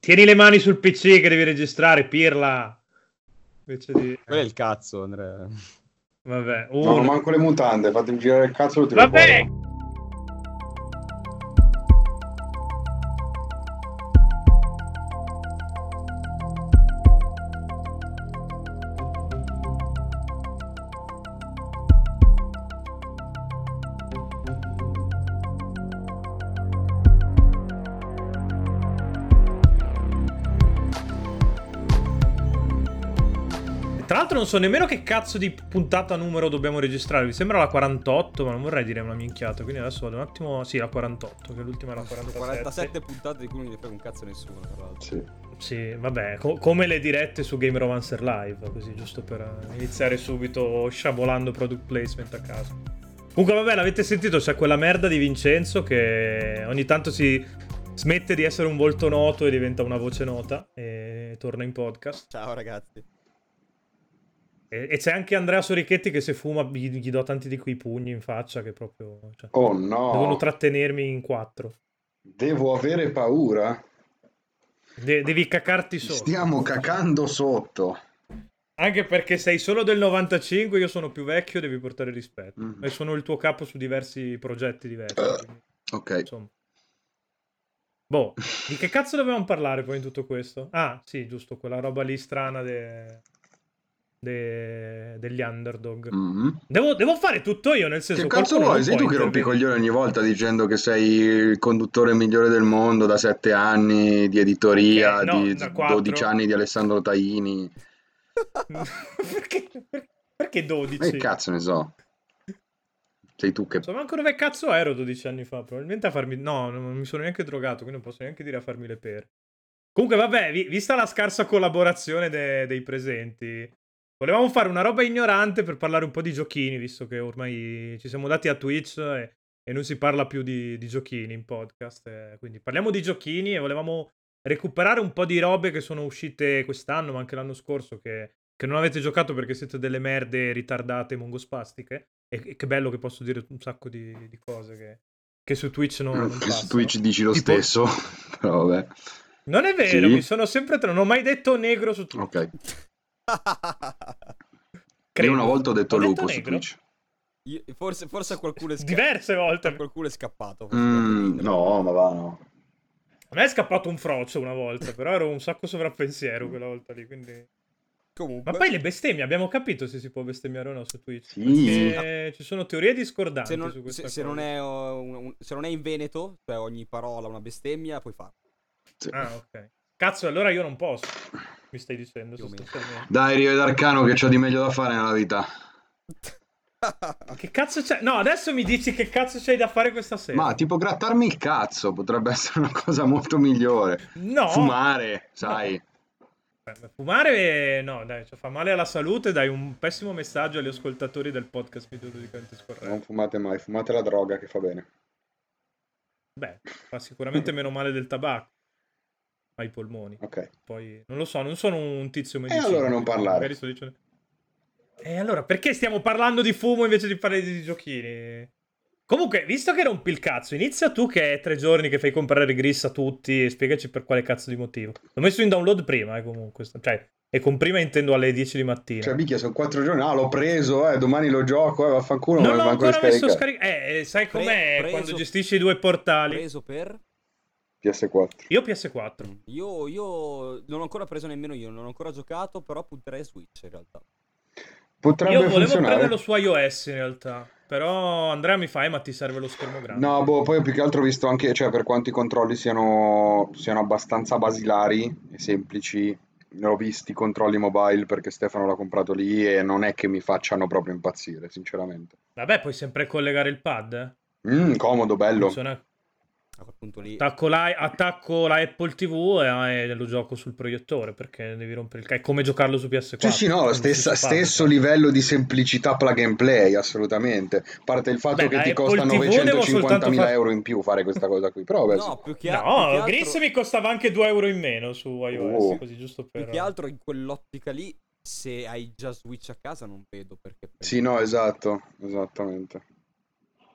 Tieni le mani sul PC che devi registrare, pirla. Invece di... Quello è il cazzo, Andrea. Vabbè, No, uno. non manco le mutande, fatemi girare il cazzo Vabbè, fuori. Non so nemmeno che cazzo di puntata numero dobbiamo registrare. Mi sembra la 48, ma non vorrei dire una minchiata. Quindi adesso vado un attimo. Sì, la 48, che l'ultima è la 47. 47 puntate di cui non gli frega un cazzo nessuno, tra l'altro. Sì. Sì, vabbè, co- come le dirette su Game Romancer Live, così giusto per iniziare subito sciabolando product placement a caso. Comunque, vabbè, l'avete sentito, c'è quella merda di Vincenzo che ogni tanto si smette di essere un volto noto e diventa una voce nota e torna in podcast. Ciao ragazzi. E, e c'è anche Andrea Sorichetti che se fuma gli, gli do tanti di quei pugni in faccia che proprio... cioè, Oh Devono no, trattenermi in quattro. devo avere paura. De- devi cacarti sotto. Stiamo cacando sotto. Anche perché sei solo del 95, io sono più vecchio, devi portare rispetto. Mhm. E sono il tuo capo su diversi progetti diversi. Quindi, Ok. insomma. Boh, di che cazzo dovevamo parlare poi in tutto questo? Ah, sì, giusto, quella roba lì strana de- de- degli underdog. Mhm. Devo, devo fare tutto io, nel senso Che cazzo vuoi? Sei tu che rompi coglioni ogni volta dicendo che sei il conduttore migliore del mondo da sette anni di editoria, Ok, no, di da quattro. 12 anni di Alessandro Taini. perché, perché 12? Ma che cazzo ne so? Sei tu che... Non so manco dove cazzo ero 12 anni fa. Probabilmente a farmi. No, non mi sono neanche drogato, quindi non posso neanche dire a farmi le pere. Comunque, vabbè, vi- vista la scarsa collaborazione de- dei presenti, volevamo fare una roba ignorante per parlare un po' di giochini, visto che ormai ci siamo dati a Twitch e, e non si parla più di, di giochini in podcast. eh, quindi parliamo di giochini e volevamo recuperare un po' di robe che sono uscite quest'anno, ma anche l'anno scorso, che, che non avete giocato perché siete delle merde ritardate mongospastiche. E, e che bello che posso dire un sacco di, di cose che, che su Twitch non, non Su passano. Twitch dici lo Tipo- stesso, però vabbè. Non è vero, Sì? mi sono sempre... tra- Non ho mai detto negro su Twitch. Ok. Credo. Io una volta ho detto Ho detto lupo su negro? Twitch. Io- forse, forse a qualcuno è scappato. Diverse volte. qualcuno è scappato. Mm, no, ma va, no. A me è scappato un frocio una volta, però ero un sacco sovrappensiero quella volta lì, quindi... Comunque, Ma poi le bestemmie, abbiamo capito se si può bestemmiare o no su Twitch. Sì. Perché ci sono teorie discordanti se non, su questa se- se non è, uh, un- un- se non è in Veneto, cioè ogni parola una bestemmia, puoi farlo. Sì. Ah, ok. Cazzo, allora io non posso. Mi stai dicendo. Dai, Rive d'Arcano che c'ho di meglio da fare nella vita. Che cazzo c'è? No, adesso mi dici che cazzo c'hai da fare questa sera. Ma tipo grattarmi il cazzo potrebbe essere una cosa molto migliore. No. Fumare, sai. Eh, Fumare, no, dai, cioè, fa male alla salute. Dai un pessimo messaggio agli ascoltatori del podcast videoludicamente scorretto. Non fumate mai, fumate la droga che fa bene. Beh, fa sicuramente meno male del tabacco ai polmoni. Ok. Poi non lo so, non sono un tizio E medicino. allora non parlare. dicendo- E allora perché stiamo parlando di fumo invece di parlare di giochini? Comunque, visto che rompi il cazzo, inizia tu che è tre giorni che fai comprare gris a tutti e spiegaci per quale cazzo di motivo. L'ho messo in download prima, eh, comunque. Cioè, e con prima intendo alle 10 di mattina. Cioè, minchia, sono quattro giorni. Ah, l'ho preso, eh, domani lo gioco, eh, vaffanculo, non l'ho ancora messo scaricato. Eh, eh, sai Pre- com'è preso- quando gestisci i due portali? Preso per... PS4. Io PS4. Io, io non ho ancora preso nemmeno io, non ho ancora giocato, però punterei Switch in realtà. Potrebbe Io volevo funzionare. prenderlo su iOS in realtà. Però Andrea mi fa, eh, ma ti serve lo schermo grande. No, boh, poi più che altro ho visto anche, cioè, per quanto i controlli siano, siano abbastanza basilari e semplici, ne ho visti i controlli mobile perché Stefano l'ha comprato lì e non è che mi facciano proprio impazzire, sinceramente. Vabbè, puoi sempre collegare il pad. eh. Mm, comodo, bello. Funziona. A quel punto lì... Attacco la, attacco la Apple TV e, e lo gioco sul proiettore perché devi rompere il cazzo. È come giocarlo su PS4. Sì, sì, no, stessa- stesso livello di semplicità plug and play, assolutamente. A parte il fatto Beh, che ti Apple costa TV devo 950.000 soltanto far- euro in più fare questa cosa qui, però No, più che, a- più che No, altro, Gris mi costava anche 2 euro in meno su iOS, Oh. così giusto più per... che altro in quell'ottica lì, se hai già Switch a casa non vedo perché... Sì, no, esatto, esattamente.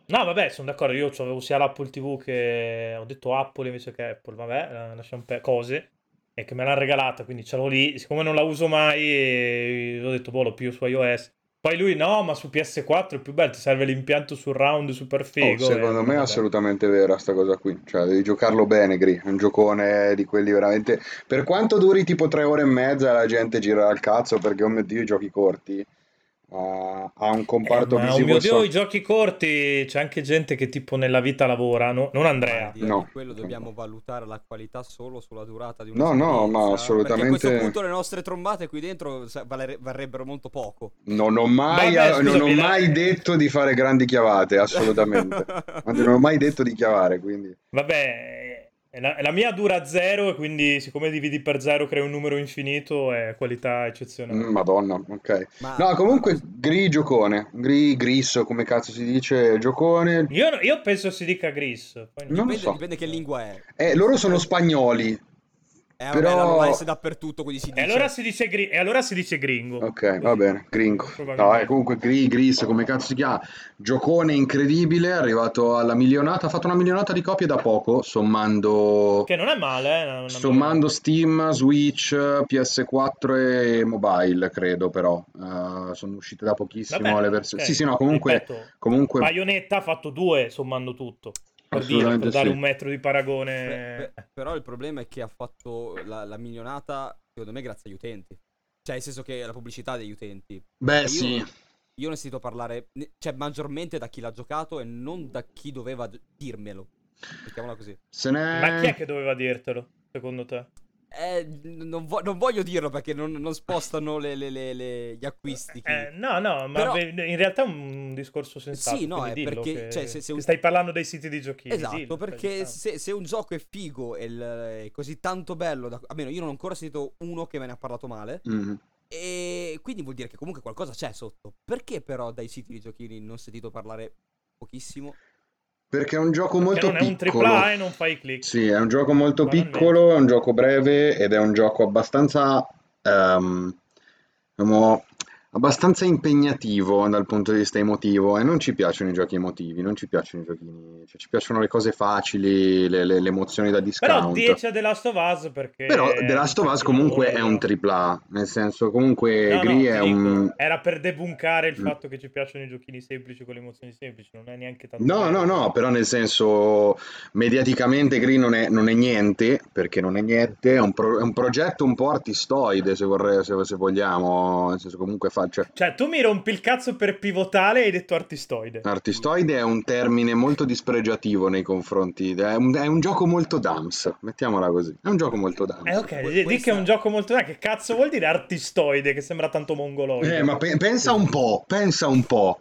No, vabbè, sono d'accordo, io avevo sia l'Apple TV che... Ho detto Apple invece che Apple, vabbè, eh, lasciamo per cose. e che me l'ha regalata, quindi ce l'ho lì. Siccome non la uso mai, e ho detto, boh, lo più su iOS. Poi lui, no, ma su PS4 è più bello, ti serve l'impianto surround super Oh, figo. secondo e- me è assolutamente vera sta cosa qui, cioè devi giocarlo bene, Gri, è un giocone di quelli veramente... Per quanto duri tipo tre ore e mezza la gente gira al cazzo perché, oh mio Dio, i giochi corti, ha un comparto Eh, ma, oh visivo mio Dio, so- i giochi corti, c'è anche gente che tipo nella vita lavora, no? non Andrea. Di No. quello dobbiamo valutare la qualità solo sulla durata di No, no, ma assolutamente- Perché a questo punto le nostre trombate qui dentro varrebbero molto poco. Non ho mai, Vabbè, non ho scusami, mai detto di fare grandi chiavate, assolutamente. Anzi, non ho mai detto di chiavare, quindi... Vabbè, la, la mia dura zero e quindi siccome dividi per zero crei un numero infinito è qualità eccezionale. Mm, Madonna, ok. Ma- No, comunque, Gri giocone, Gri, Grisso, come cazzo si dice, giocone. Io, io penso si dica Gris. Poi Non lo dipende, so. dipende che lingua è. Eh, loro sono spagnoli. Eh, vabbè, Però- la OS dappertutto, quindi si E dice... allora si dice, gri- e allora si dice gringo. Ok, va bene, gringo. No, eh, comunque Gri, Gris, come cazzo si chiama? Giocone incredibile, è arrivato alla milionata, ha fatto una milionata di copie da poco, sommando... Che non è male, eh. una- Sommando Steam, Switch, PS4 e mobile, credo però. Eh, sono uscite da pochissimo Vabbè, le versioni. ok. Sì, sì, no, comunque... Ripeto, comunque Bayonetta ha fatto due sommando tutto. Per dire, per dare sì. un metro di Beh, paragone. beh, però il problema è che ha fatto la, la milionata, secondo me, grazie agli utenti. Cioè, nel senso che la pubblicità degli utenti. Beh, Io- sì. Io ne ho sentito parlare, ne- cioè, maggiormente da chi l'ha giocato e non da chi doveva dirmelo. Mettiamola così. Se n'è... Ma chi è che doveva dirtelo, secondo te? Eh, non, vo- non voglio dirlo perché non, non spostano le- le- le- le- gli acquisti. Eh, no, no, ma Però- in realtà è un discorso sensato. Sì, no, perché, che- cioè, se- se un- stai parlando dei siti di giochini. Esatto, dillo, perché cioè, se, se un gioco è figo e è così tanto bello, da- almeno io non ho ancora sentito uno che me ne ha parlato male, Mhm. e quindi vuol dire che comunque qualcosa c'è sotto. Perché però dai siti di giochini non ho sentito parlare pochissimo? Perché è un gioco molto non è un piccolo. AAA e non fai click. Sì, è un gioco molto piccolo, è un gioco breve ed è un gioco abbastanza, diciamo, abbastanza impegnativo dal punto di vista emotivo e non ci piacciono i giochi emotivi, non ci piacciono i giochini, cioè ci piacciono le cose facili, le, le- le emozioni da Però discount. 10 a The Last of Us perché... Però The Last of Us comunque è un AAA, nel senso comunque No, no, Gri ti è dico, un... Era per debunkare il Mm. fatto che ci piacciono i giochini semplici con le emozioni semplici, non è neanche tanto... No, no, no, però nel senso mediaticamente Green non è, non è niente, perché non è niente, è un, pro- è un progetto un po' artistoide se, vorrei, se, se vogliamo, nel senso comunque fa, cioè, Cioè, tu mi rompi il cazzo per pivotale e hai detto artistoide. artistoide è un termine molto dispregiativo nei confronti, è un, è un gioco molto dams, mettiamola così, è un gioco molto dams. Eh ok, Que- di che è questa- un gioco molto... Che cazzo vuol dire artistoide? Che sembra tanto mongoloide. Eh, ma pe- pensa un po', pensa un po',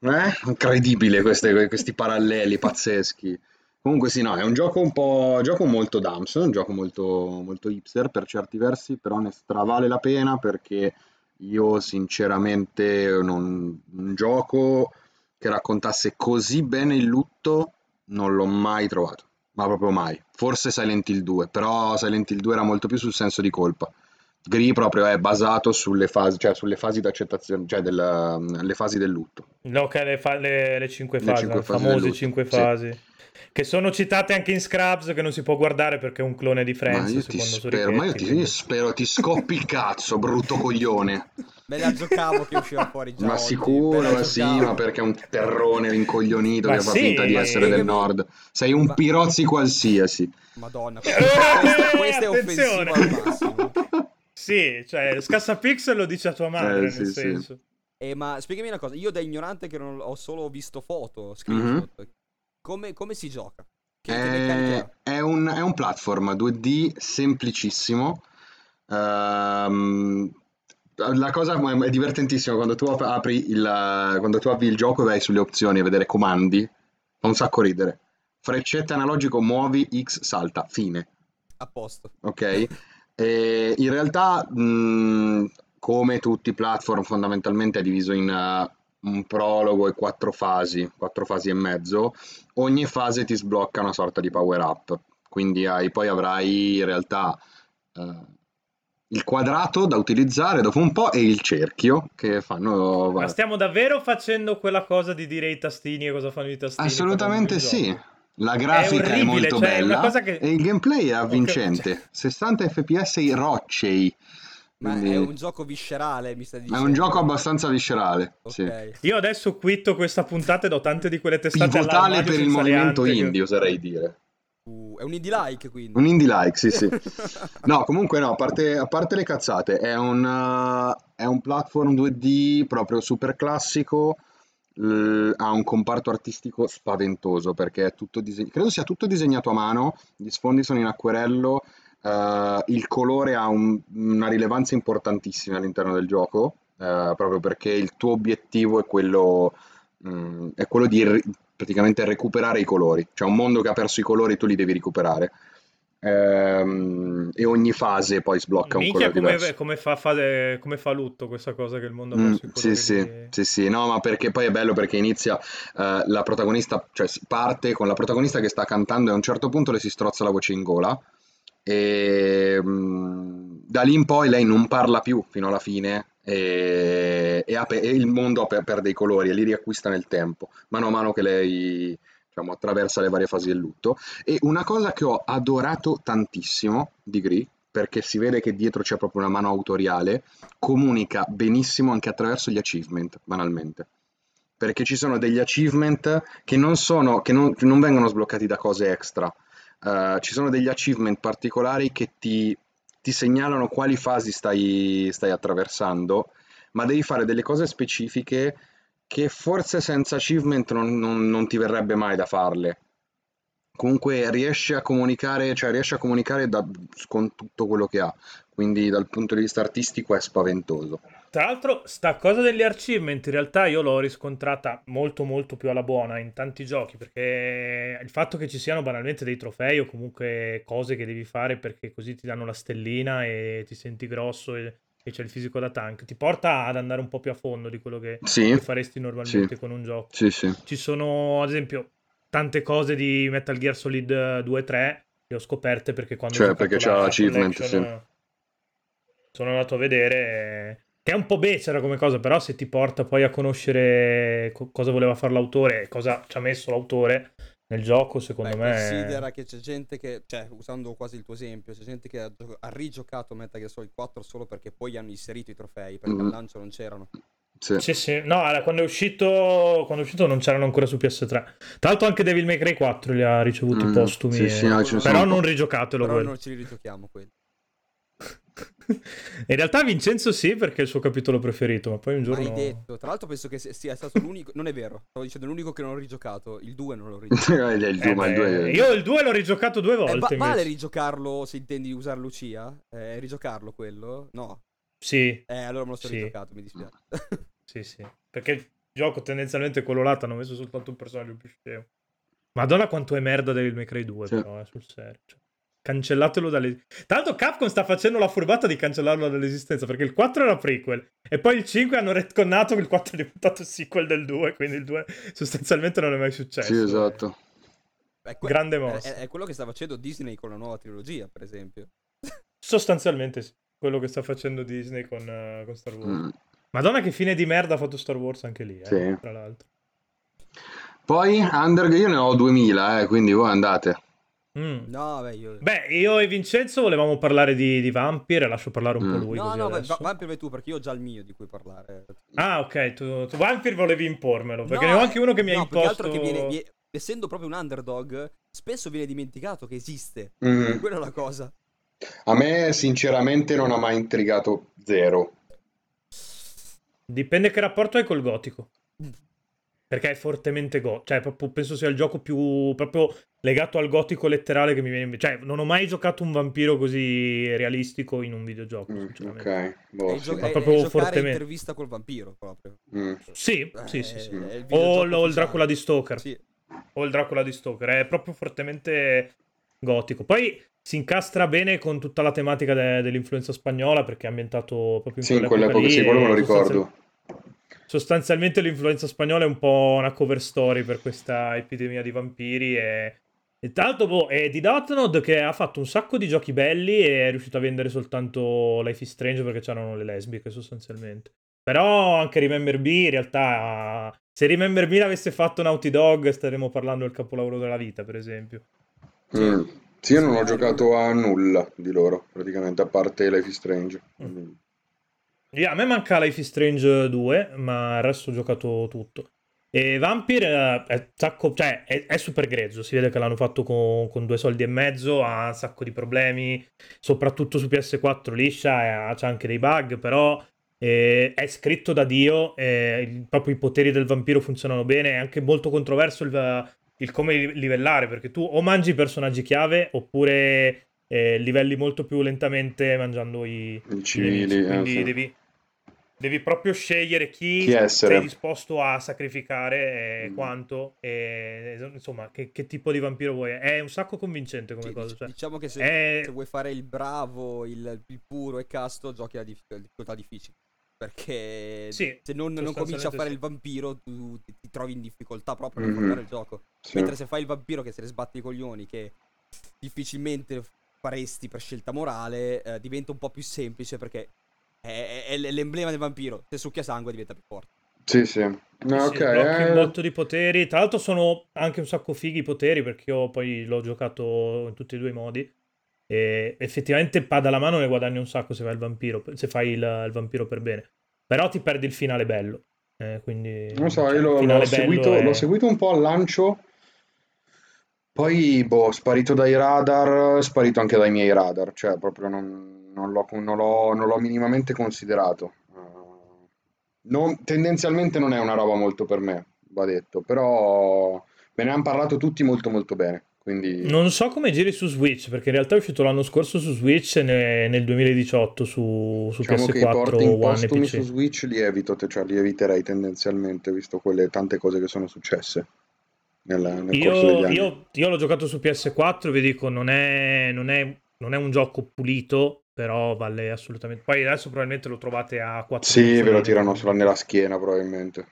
eh? Incredibile queste- questi paralleli pazzeschi. Comunque sì, no, è un gioco un po', gioco molto dumps, un gioco molto, molto hipster per certi versi, però ne stravale la pena perché io sinceramente non, un gioco che raccontasse così bene il lutto non l'ho mai trovato, ma proprio mai. Forse Silent Hill 2, però Silent Hill 2 era molto più sul senso di colpa. Gri proprio è basato sulle fasi, cioè sulle fasi d'accettazione, cioè della- le fasi del lutto. No, che le, fa- le, le cinque Le fasi, cinque le fasi famose cinque sì. fasi. Che sono citate anche in Scrubs, che non si può guardare perché è un clone di Ma Friends, io ti spero, ma io ti quindi- spero ti scoppi il cazzo, brutto coglione. Me la giocavo che usciva fuori già Ma oggi, sicuro, me la sì, ma perché è un terrone rincoglionito Ma che fa sì, finta di essere del nord. Sei un Ma- pirozzi qualsiasi. Madonna, Eh, questo, questo è attenzione. offensivo al massimo. Sì, cioè, Scassapixel lo dice a tua madre, Eh, sì, nel sì. senso. Eh, ma spiegami una cosa, io da ignorante che non ho solo visto foto, screenshot, come, come si gioca? Che, che meccanica È, un, è un platform 2D semplicissimo. Ehm, la cosa è divertentissima quando tu ap- apri il, quando tu avvi il gioco e vai sulle opzioni a vedere comandi, fa un sacco ridere. Freccetta analogico, muovi, X, salta, fine. A posto. Ok? E in realtà, mh, come tutti i platform, fondamentalmente è diviso in eh, un prologo e quattro fasi, quattro fasi e mezzo. Ogni fase ti sblocca una sorta di power up. Quindi hai- poi avrai in realtà eh, il quadrato da utilizzare dopo un po' e il cerchio che fanno. Ma stiamo davvero facendo quella cosa di dire i tastini e cosa fanno i tastini? Assolutamente sì. gioco? La grafica è, orribile, molto cioè, è bella cosa che- e il gameplay è avvincente. cioè- 60 fps roccei. Ma Quindi è un gioco viscerale, mi stai è dicendo? un gioco abbastanza viscerale. Sì. Ok. Io adesso quitto questa puntata e do tante di quelle testate Pivotale all'armadio per il movimento ante che- indie, oserei dire. Uh, è un indie like quindi. Un indie like, sì, sì. No, comunque no, a parte, a parte le cazzate, è un, uh, è un platform 2D proprio super classico, ha un comparto artistico spaventoso perché è tutto disegnato, credo sia tutto disegnato a mano, gli sfondi sono in acquerello, uh, il colore ha un- una rilevanza importantissima all'interno del gioco, uh, proprio perché il tuo obiettivo è quello, mm, è quello di praticamente recuperare i colori, cioè un mondo che ha perso i colori tu li devi recuperare. Ehm, e ogni fase poi sblocca un Minchia, colore come, diverso. come fa, fa- come fa lutto questa cosa che il mondo ha Mm, sì, sì, di- sì, sì, no, ma perché poi è bello perché inizia eh, la protagonista, cioè parte con la protagonista che sta cantando e a un certo punto le si strozza la voce in gola. E mm, da lì in poi lei non parla più fino alla fine e, e ape- e il mondo perde i colori e li riacquista nel tempo, mano a mano che lei diciamo, attraversa le varie fasi del lutto. E una cosa che ho adorato tantissimo di Gris, perché si vede che dietro c'è proprio una mano autoriale, comunica benissimo anche attraverso gli achievement, banalmente. Perché ci sono degli achievement che non sono, che non, che non vengono sbloccati da cose extra. Eh, ci sono degli achievement particolari che ti, ti segnalano quali fasi stai, stai attraversando, ma devi fare delle cose specifiche che forse senza achievement non, non- non ti verrebbe mai da farle. Comunque riesce a comunicare, cioè riesce a comunicare da- con tutto quello che ha, quindi dal punto di vista artistico è spaventoso. Tra l'altro, sta cosa degli achievement in realtà io l'ho riscontrata molto molto più alla buona in tanti giochi, perché il fatto che ci siano banalmente dei trofei o comunque cose che devi fare perché così ti danno la stellina e ti senti grosso e, e c'è il fisico da tank, ti porta ad andare un po' più a fondo di quello che, Sì, che faresti normalmente sì, con un gioco. sì, sì. Ci sono, ad esempio, tante cose di Metal Gear Solid 2 e 3 le ho scoperte perché quando Cioè, perché c'ha la l'achievement, sì. sono andato a vedere che è un po' becera come cosa, però se ti porta poi a conoscere co- cosa voleva fare l'autore e cosa ci ha messo l'autore nel gioco, secondo Beh, me considera che c'è gente che, cioè, usando quasi il tuo esempio, c'è gente che ha, gio- ha rigiocato Metal Gear Solid 4 solo perché poi hanno inserito i trofei, perché Mm. al lancio non c'erano. Sì. Sì, sì. No, allora, quando è uscito quando è uscito non c'erano ancora su PS3. Tra l'altro anche Devil May Cry 4 li ha ricevuti Mm, postumi. sì, sì, no, Però non rigiocatelo Però quello. non ci rigiochiamo quelli. In realtà Vincenzo sì, perché è il suo capitolo preferito, ma poi un giorno... Hai detto. Tra l'altro penso che sia stato l'unico, non è vero, stavo dicendo l'unico che non ho rigiocato, il 2 non l'ho rigiocato. il Eh 2, ma il beh, 2 Io il 2 l'ho rigiocato due Eh, volte. va- vale rigiocarlo se intendi usare Lucia? Eh, rigiocarlo quello? No. Sì, Eh, allora me lo sono Sì. rigiocato, mi dispiace. sì, sì. Perché il gioco tendenzialmente quello là hanno messo soltanto un personaggio più scemo. Madonna quanto è merda Devil May Cry 2, Sì. però, eh, sul serio. Cancellatelo dalle... Tra l'altro Capcom sta facendo la furbata di cancellarlo dall'esistenza, perque il 4 era prequel, e poi il 5 hanno retconnato che il 4 è diventato sequel del 2, quindi il 2 sostanzialmente non è mai successo. Sì, esatto. È que- Grande è- mossa. È, è quello che sta facendo Disney con la nuova trilogia, per esempio. Sostanzialmente sì. Quello che sta facendo Disney con, eh, con Star Wars. Mm. Madonna che fine di merda ha fatto Star Wars anche lì, eh, Sì. tra l'altro. Poi Under, io ne ho 2000, eh, quindi voi andate. Mm. No, beh, io... Beh, io e Vincenzo volevamo parlare di, di Vampire, lascio parlare un po' Mm. lui no, no, beh, adesso. va- vai per tu, perché io ho già il mio di cui parlare. Ah, ok, tu, tu Vampire volevi impormelo, perché No, ne ho anche uno che mi ha no, che imposto... altro che viene, vie- essendo proprio un underdog, spesso viene dimenticato che esiste. Mm. Quella è la cosa. A me sinceramente non ha mai intrigato zero. Dipende che rapporto hai col gotico. Mm. Perché è fortemente gotico. Cioè, proprio, penso sia il gioco più proprio legato al gotico letterale che mi viene in Cioè, non ho mai giocato un vampiro così realistico in un videogioco, Mm, ok, boh, è, sì. gio- Ma è- proprio è fortemente. intervista col vampiro, proprio. Mm. Sì, Eh, sì, sì, sì. è il O, videogioco il- o il ufficiale. Dracula di Stoker. Sì. O il Dracula di Stoker. È proprio fortemente gotico. Poi si incastra bene con tutta la tematica de- dell'influenza spagnola perché è ambientato proprio in Sì, in quell'epoca quell'epoca, lì sì, quello me lo ricordo. Sostanzialmente l'influenza spagnola è un po' una cover story per questa epidemia di vampiri e, e tra l'altro boh, è di Dotnod che ha fatto un sacco di giochi belli e è riuscito a vendere soltanto Life is Strange perché c'erano le lesbiche sostanzialmente. Però anche Remember B, in realtà, se Remember Me l'avesse fatto Naughty Dog, staremmo parlando del capolavoro della vita, per esempio. Mm. Sì, io non ho giocato a nulla di loro, praticamente, a parte Life is Strange. Mm. Yeah, a me manca Life is Strange 2, ma il resto ho giocato tutto. E Vampire eh, è, sacco, cioè, è, è super grezzo, si vede che l'hanno fatto con, con due soldi e mezzo, ha un sacco di problemi, soprattutto su PS4 liscia, e ha, c'ha anche dei bug, però eh, è scritto da Dio, eh, proprio i poteri del vampiro funzionano bene, è anche molto controverso il, il come li- livellare, perché tu o mangi i personaggi chiave oppure eh, livelli molto più lentamente mangiando i, I civili, nemici, eh, quindi sì. devi, devi proprio scegliere chi, Chi essere. sei disposto a sacrificare e Mm. quanto e insomma che, che tipo di vampiro vuoi è un sacco convincente come Sì, cosa cioè, diciamo che se, è- se vuoi fare il bravo, il, il puro e casto, giochi a dif- difficoltà difficile. Perché Sì, se non, non cominci a fare sì. il vampiro, tu ti, ti trovi in difficoltà proprio Mhm. nell'affrontare il gioco. Sì. Mentre se fai il vampiro che se ne sbatti i coglioni, che difficilmente faresti per scelta morale, eh, diventa un po' più semplice perché è, è- è l'emblema del vampiro. Se succhia sangue diventa più forte. Sì, sì. No, Sì, ok. blocchi un eh, botto di poteri. Tra l'altro sono anche un sacco fighi i poteri perché io poi l'ho giocato in tutti e due i modi. E effettivamente pada la mano ne guadagni un sacco se fai il vampiro, se fai il, il vampiro per bene. Però ti perdi il finale bello. Eh, quindi, Non so, cioè, io il l'ho, seguito, è- l'ho seguito un po' al lancio, poi, boh, sparito dai radar, sparito anche dai miei radar, cioè proprio non, non l'ho, non l'ho- non l'ho minimamente considerato. Eh, non- tendenzialmente non è una roba molto per me, va detto, però me ne hanno parlato tutti molto molto bene, quindi... Non so come giri su Switch, perché in realtà è uscito l'anno scorso su Switch e ne- nel 2018 su, su Diciamo che i PS4, porting One e postumi su PC. Switch li evito, cioè li eviterei tendenzialmente, visto quelle tante cose che sono successe nel, nel corso degli Io, io- io l'ho giocato su PS4, vi dico, non è, non è- non è un gioco pulito, però vale assolutamente. Poi adesso probabilmente lo trovate a 4 Sì, ve lo tirano sulla, nella schiena probabilmente.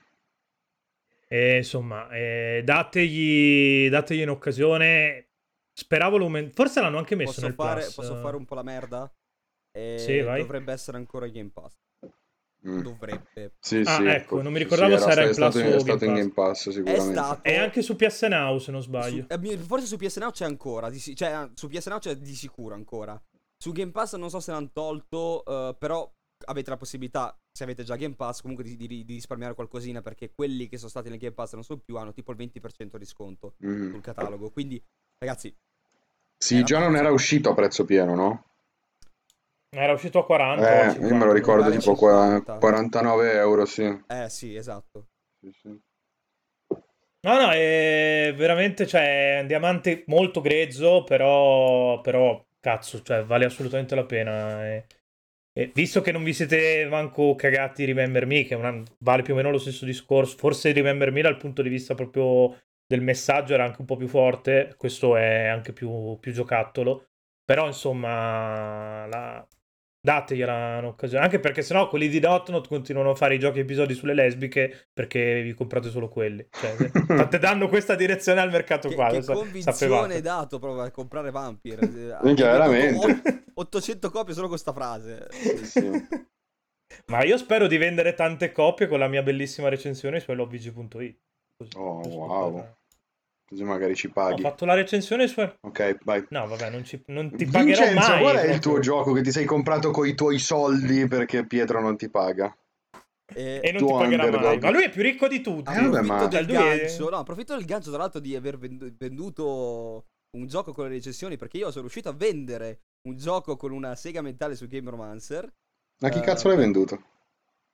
E insomma, eh, dategli, dategli un'occasione. Speravo lo men- Forse l'hanno anche messo Posso nel fare, Plus. posso fare un po' la merda? E Sì, vai. Dovrebbe essere ancora Game Pass. Mm. Dovrebbe. Sì, Ah, sì, ecco, po- non mi ricordavo sì, se era in è stato, Plus o è stato Game in Game Pass È sicuramente. stato... E anche su PS Now, se non sbaglio. Su- eh, forse su PS Now c'è ancora, di cioè su PS Now c'è di sicuro ancora. Su Game Pass non so se l'hanno tolto, eh, però avete la possibilità, se avete già Game Pass, comunque di, di- di risparmiare qualcosina perché quelli che sono stati nel Game Pass non sono più, hanno tipo il 20% di sconto Mm. sul catalogo. Quindi, ragazzi, Sì, già non era uscito a prezzo pieno, no? Era uscito a 40. o a Eh, 50, io me lo ricordo tipo qua- 50. 49 euro, sì. eh sì, esatto. Sì, sì. No, no, è veramente, cioè, è un diamante molto grezzo, però, però, cazzo, cioè, vale assolutamente la pena. E, e visto che non vi siete manco cagati Remember Me, che una- vale più o meno lo stesso discorso, forse Remember Me dal punto di vista proprio del messaggio era anche un po' più forte, questo è anche più, più giocattolo, però insomma, la... dategliela un'occasione, anche perché sennò quelli di Dotnot continuano a fare i giochi episodi sulle lesbiche perché vi comprate solo quelli. Cioè, state dando questa direzione al mercato Che, qua, che convinzione sapevate. hai dato proprio a comprare Vampire. Eh, Minchia, veramente. ot- 800 copie solo con sta frase. Sì, sì. Ma io spero di vendere tante copie con la mia bellissima recensione su lovg.it. Così, Oh, wow. per- Così magari ci Ho paghi. fatto la recensione su... Ok, vai. No, vabbè, non, ci- non ti pagherò Vincenzo, mai. qual è il tuo gioco che ti sei comprato con i tuoi soldi perché Pietro non ti paga? E E non ti pagherà mai. Ma lui è più ricco di tutti. Eh, vabbè, ma- del è- gancio. No, approfitto del gancio, tra l'altro, di aver vendu- venduto un gioco con le recensioni. Perché io sono riuscito a vendere un gioco con una sega mentale su Game Romancer Ma chi Eh, cazzo l'hai venduto?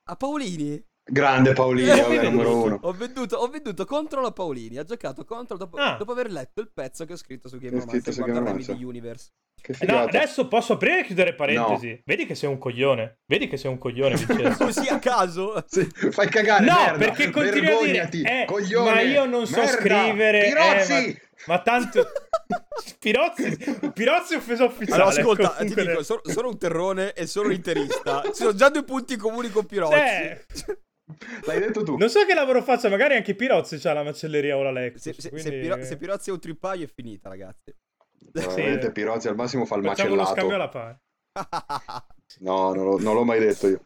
a Paolini. Grande Paolino, Eh, vabbè, venduto. numero uno. Ho venduto, ho venduto Control a Paolini. Ha giocato Control dopo, Ah. dopo aver letto il pezzo che ho scritto su Game Remedy Romancer. Universe. Che Eh, No, adesso posso aprire e chiudere parentesi. Vedi che sei un coglione. Vedi che sei un coglione, Vincenzo. Così a caso. Sì, fai cagare, No, merda. perché continui a dire, eh, coglione, ma io non so merda, scrivere, eh, Pirozzi! Ma tanto... Pirozzi, Pirozzi è offesa ufficiale. Allora, ascolta, ti comunque dico, sono, sono un terrone e sono un interista. Ci sono già due punti comuni con Pirozzi. Eh, L'hai detto tu. non so che lavoro faccia, magari anche Pirozzi c'ha la macelleria o la Lexus. Se, se- se quindi... Piro- se Pirozzi è un tripaio è finita, ragazzi. Veramente Sì. Pirozzi al massimo fa il Facciamo lo scambio macellato. alla pari. No, non, l'ho- non l'ho mai detto io.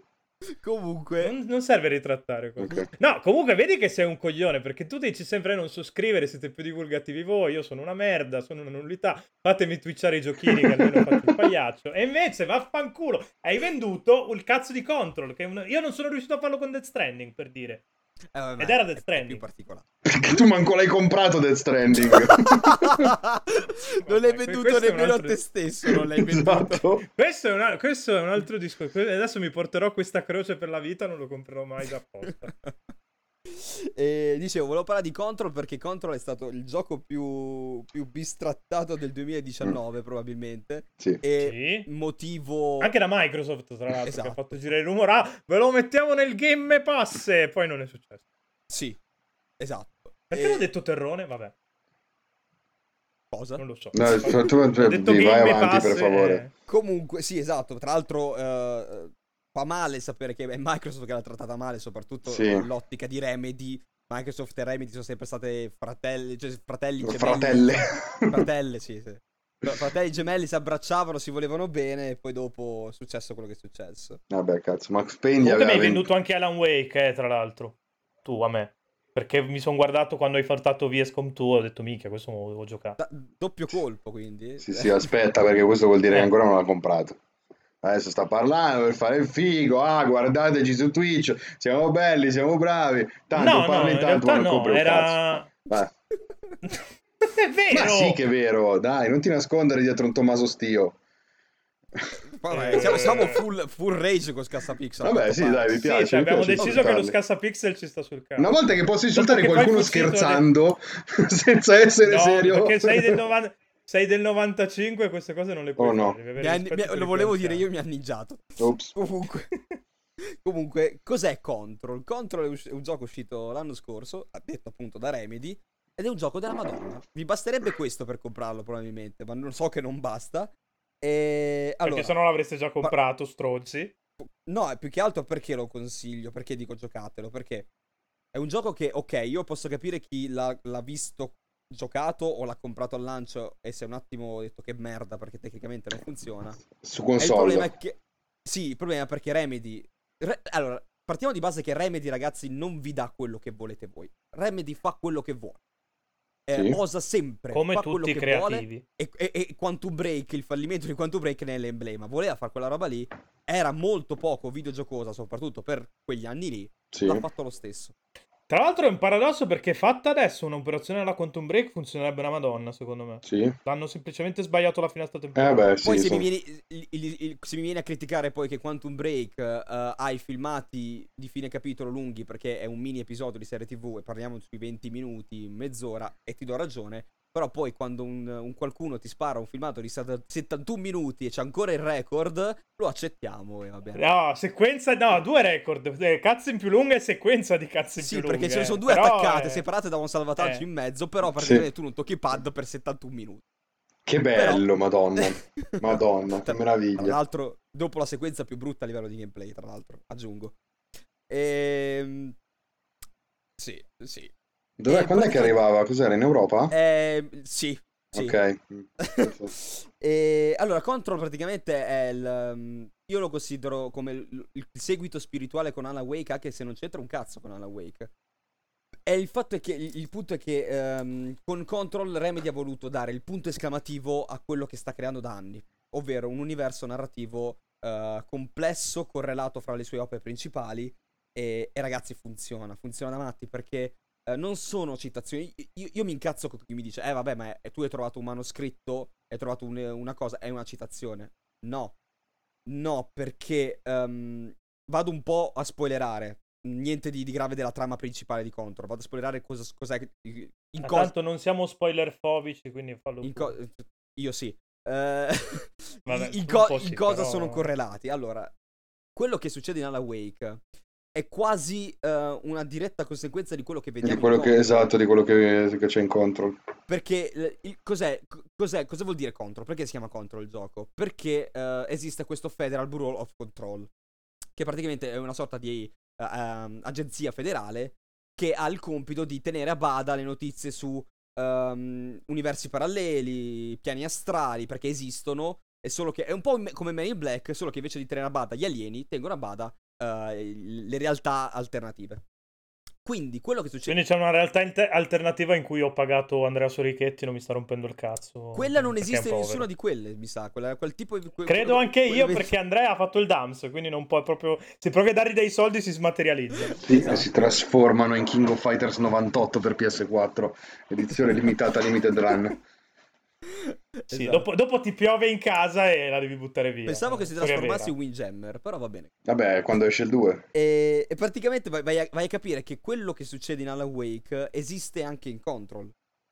Comunque, Non, non serve ritrattare qua. Ok. No, comunque vedi che sei un coglione perché tu dici sempre non so scrivere, siete più divulgativi voi, io sono una merda, sono una nullità, fatemi twitchare i giochini che almeno faccio il pagliaccio. E invece vaffanculo, hai venduto il cazzo di Control, che un- io non sono riuscito a farlo con Death Stranding, per dire. Eh, vabbè, Ed era Death Stranding. più particolare. Perché tu manco l'hai comprato Death Stranding. non l'hai venduto nemmeno altro- a te stesso, non l'hai venduto. esatto. Questo è, un, questo è un altro discorso. Adesso mi porterò questa croce per la vita, non lo comprerò mai da apposta. E dicevo, volevo parlare di Control perché Control è stato il gioco più, più bistrattato del 2019 probabilmente. Sì. E Sì. motivo... Anche da Microsoft, tra l'altro, che Esatto. ha fatto girare il rumore. Ah, ve lo mettiamo nel Game Pass. E poi non è successo. Sì, esatto. Perché E- l'ho detto terrone? Vabbè, Cosa? non lo so. No, tu, tu- detto vai Game avanti Pass per e- favore. Comunque, sì, esatto. Tra l'altro, eh, fa male sapere che è Microsoft che l'ha trattata male, soprattutto Sì. nell'ottica di Remedy. Microsoft e Remedy sono sempre state fratelli, cioè fratelli gemelli. Fratelle. Fratelli, sì, sì. Fratelli gemelli si abbracciavano, si volevano bene, e poi dopo è successo quello che è successo. Vabbè, cazzo, Max Payne Comunque mi aveva hai ven- venduto anche Alan Wake, eh, tra l'altro. Tu, a me. Perché mi sono guardato quando hai portato VSCOM 2 ho detto, minchia, questo me lo devo giocare. Da- doppio colpo, quindi. Sì, sì, aspetta, perché questo vuol dire che Eh. ancora non l'ha comprato. Adesso sta parlando per fare il figo. Ah, guardateci su Twitch. Siamo belli, siamo bravi. Tanto no, no, parli in tanto, ma non no, compri era... cazzo. è vero! Ma sì che è vero, dai, non ti nascondere dietro un Tommaso Stio. Vabbè, siamo, siamo full, full rage con Scassapixel. Vabbè, sì, dai, mi Sì, piace. cioè, mi abbiamo piace deciso che lo scassapixel ci sta sul cazzo. Una volta che posso insultare qualcuno scherzando, senza essere No, serio. perché sei del, 90 sei del 95 e queste cose non le puoi Oh, no. fare. avere Mi lo volevo tuoi dire io, mi ha ninjato. Ops. Comunque, comunque, cos'è Control? Control è usci- un gioco uscito l'anno scorso, detto appunto da Remedy, ed è un gioco della Madonna. Vi basterebbe questo per comprarlo probabilmente, ma non so che non basta. E allora, Perché se no l'avreste già comprato, stronzi. no, è più che altro perché lo consiglio, perché dico giocatelo, perché è un gioco che, ok, io posso capire chi l'ha, l'ha visto giocato o l'ha comprato al lancio e si è un attimo detto che merda perché tecnicamente non funziona. Su E il problema console. è che. Sì, il problema è perché Remedy. Re- Allora, partiamo di base che Remedy, ragazzi, non vi dà quello che volete voi. Remedy fa quello che vuole. Eh, Sì. Osa sempre. Come fa quello tutti i che vuole. creativi. E, e- e Quantum Break, il fallimento di Quantum Break ne è l'emblema. Voleva fare quella roba lì. Era molto poco videogiocosa, soprattutto per quegli anni lì. Sì. L'ha fatto lo stesso. Tra l'altro è un paradosso perché fatta adesso un'operazione alla Quantum Break funzionerebbe una madonna, secondo me. Sì. L'hanno semplicemente sbagliato la finestra Eh temporale. beh, sì. Poi se, sono- mi vieni, il- il- il- se mi vieni a criticare poi che Quantum Break eh, ha i filmati di fine capitolo lunghi perché è un mini episodio di serie tv e parliamo sui 20 minuti, mezz'ora e ti do ragione, però poi quando un, un qualcuno ti spara un filmato di 71 minuti e c'è ancora il record, lo accettiamo e va bene. No, sequenza, no, due record. eh, Cazzo in più lunga e sequenza di cazzo in Sì, più perché lunghe. ce ne sono due Però, attaccate, eh, separate da un salvataggio eh. in mezzo, però praticamente tu non tocchi pad per 71 minuti. Che Però- bello, madonna. Madonna, che meraviglia. Tra l'altro, dopo la sequenza più brutta a livello di gameplay, tra l'altro, aggiungo. Ehm... Sì, sì. Dov'è? eh, Quando è che arrivava? Cos'era? In Europa? Ehm, sì, sì. Ok. E, allora, Control praticamente è il... um, io lo considero come il, il seguito spirituale con Alan Wake, anche se non c'entra un cazzo con Alan Wake. E il fatto è che, il, punto è che ehm, con Control Remedy ha voluto dare il punto esclamativo a quello che sta creando da anni, ovvero un universo narrativo eh, complesso, correlato fra le sue opere principali. E, e ragazzi, funziona, funziona da matti perché eh, non sono citazioni. Io, io mi incazzo con chi mi dice, eh vabbè, ma è- tu hai trovato un manoscritto, hai trovato un- una cosa, è una citazione. No, no, perché ehm, vado un po' a spoilerare. Niente di, di grave della trama principale di Control. Vado a spoilerare cosa, cos'è. In cosa. Tanto non siamo spoiler fobici, quindi fallo co- io sì. Eh, Vabbè, in, co- in sì, cosa però- sono correlati? Allora, quello che succede in Alan Wake è quasi eh, una diretta conseguenza di quello che vediamo Di quello che, esatto, di quello che, che c'è in control. Perché eh, il- cos'è, co- cos'è, cosa vuol dire Control? Perché si chiama Control il gioco? Perché eh, esiste questo Federal Bureau of Control, che praticamente è una sorta di eh, ehm, agenzia federale che ha il compito di tenere a bada le notizie su ehm, universi paralleli, piani astrali, perché esistono. È solo che è un po' me- come Men in Black, solo che invece di tenere a bada gli alieni, tengono a bada uh, le realtà alternative. Quindi quello che succede. Quindi c'è una realtà inter- alternativa in cui ho pagato Andrea Sorichetti e non mi sta rompendo il cazzo. Quella non esiste in nessuna di quelle, mi sa. Quella, quel tipo di. Que- Credo anche io perché Andrea ha fatto il DAMS, quindi non può proprio. Se provi a dargli dei soldi si smaterializza. Sì, esatto. si trasformano in King of Fighters 98 per PS4, edizione limitata Limited Run. Sì, esatto. dopo, dopo, ti piove in casa e la devi buttare via. Pensavo che si trasformasse in Windjammer, però va bene. Vabbè, quando esce il 2. E, e praticamente vai, vai, a, vai, a, capire che quello che succede in Alan Wake esiste anche in Control.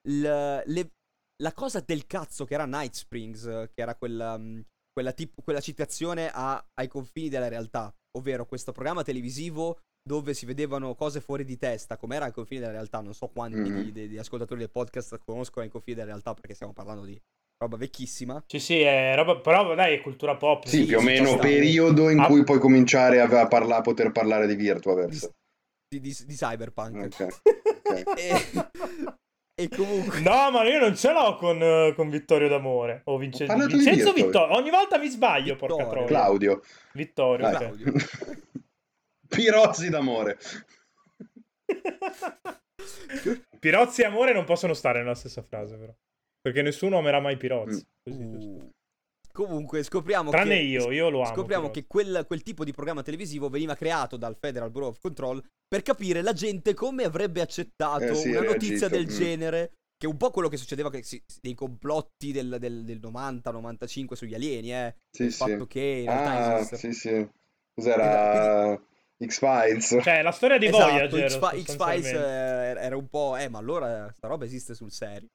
L, le, la cosa del cazzo che era Night Springs, che era quella, mm, quella, tipo, quella citazione a, ai confini della realtà, ovvero questo programma televisivo dove si vedevano cose fuori di testa, come era ai confini della realtà. Non so quanti mm-hmm. di, di, di, ascoltatori del podcast conoscono ai confini della realtà perché stiamo parlando di roba vecchissima. Sì, sì, è roba, però dai, è cultura pop. Sì, sì più o meno periodo in ah. cui puoi cominciare a, a parla- poter parlare di Virtuaverse. Di, di, di Cyberpunk. Ok. okay. e, e, comunque... No, ma io non ce l'ho con, con Vittorio d'Amore. O Vince... Vincenzo Vittorio. Ogni volta mi sbaglio, Vittorio. porca troia. Claudio. Vittorio. Claudio. Pirozzi d'amore. Pirozzi e amore non possono stare nella stessa frase, però. Perché nessuno amerà mai Pirozzi. Mm. Uh. Comunque scopriamo Tranne che, io, io lo amo. Scopriamo Pirozzi. che quel, quel, tipo di programma televisivo veniva creato dal Federal Bureau of Control per capire la gente come avrebbe accettato eh sì, una notizia del mm. genere. Che è un po' quello che succedeva che si, nei complotti del, del, del 90-95 sugli alieni, eh. Sì, il sì. fatto che in realtà ah, sì, sì. Cos'era? Quindi, X-Files. Cioè, la storia di esatto, Voyager. X-Files, X-Files eh, era un po'... Eh, ma allora sta roba esiste sul serio.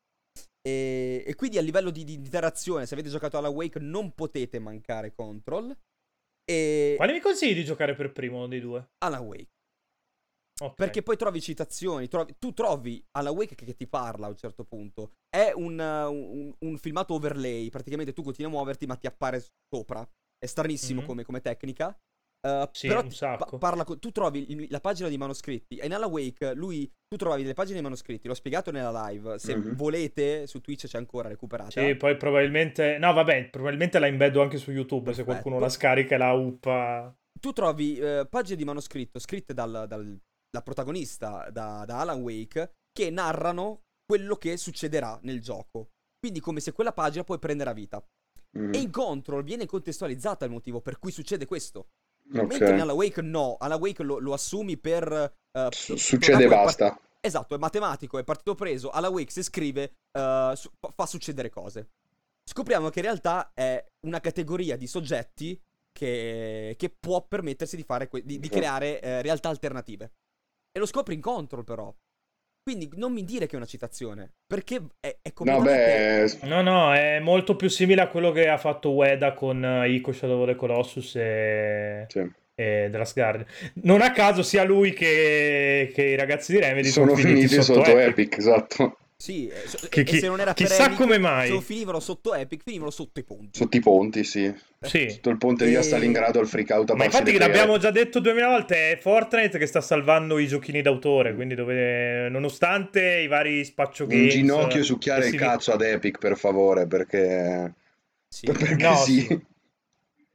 E, e quindi a livello di, di, interazione, se avete giocato alla Wake, non potete mancare Control. E... Quale mi consigli di giocare per primo dei due? Alla Wake. Okay. Perché poi trovi citazioni, trovi, tu trovi alla Wake che, che, ti parla a un certo punto. È un, un, un, filmato overlay, praticamente tu continui a muoverti ma ti appare sopra. È stranissimo mm-hmm. come, come tecnica. Uh, sì, però un sacco. Pa- parla, tu trovi il, la pagina di manoscritti e nella Wake lui tu trovavi le pagine di manoscritti l'ho spiegato nella live se mm-hmm. volete su Twitch c'è ancora recuperata sì poi probabilmente no vabbè probabilmente la embeddo anche su YouTube Perfetto. se qualcuno la scarica e la uppa tu trovi uh, pagine di manoscritto scritte dal, dal da protagonista da, da Alan Wake che narrano quello che succederà nel gioco quindi come se quella pagina poi prenderà vita mm-hmm. e in Control viene contestualizzata il motivo per cui succede questo Okay. Mentre in Alan Wake no, Alan Wake lo, lo assumi per... Uh, Succede e basta. Part- esatto, è matematico, è partito preso. Alan Wake se scrive uh, su- fa succedere cose. Scopriamo che in realtà è una categoria di soggetti che, che può permettersi di, fare que- di, di creare uh, realtà alternative. E lo scopri in control però. Quindi non mi dire che è una citazione, perché è, è completamente... No, no, no, è molto più simile a quello che ha fatto Ueda con uh, Ico Shadow of the Colossus e... Sì. e The Last Guardian. Non a caso sia lui che, che i ragazzi di Remedy sono, sono finiti, finiti, sotto, sotto Epic. Epic, esatto. Sì, che, chi, se non era chissà Epic, come mai. Se non finivano sotto Epic, finivano sotto i ponti. Sotto i ponti, sì. sì. Sotto il ponte e... via Stalingrado, il freak out Ma infatti l'abbiamo già detto duemila volte, è Fortnite che sta salvando i giochini d'autore, quindi dove, nonostante i vari spaccio games... Un ginocchio succhiare il cazzo ad Epic, per favore, perché... Sì. Perché no, sì.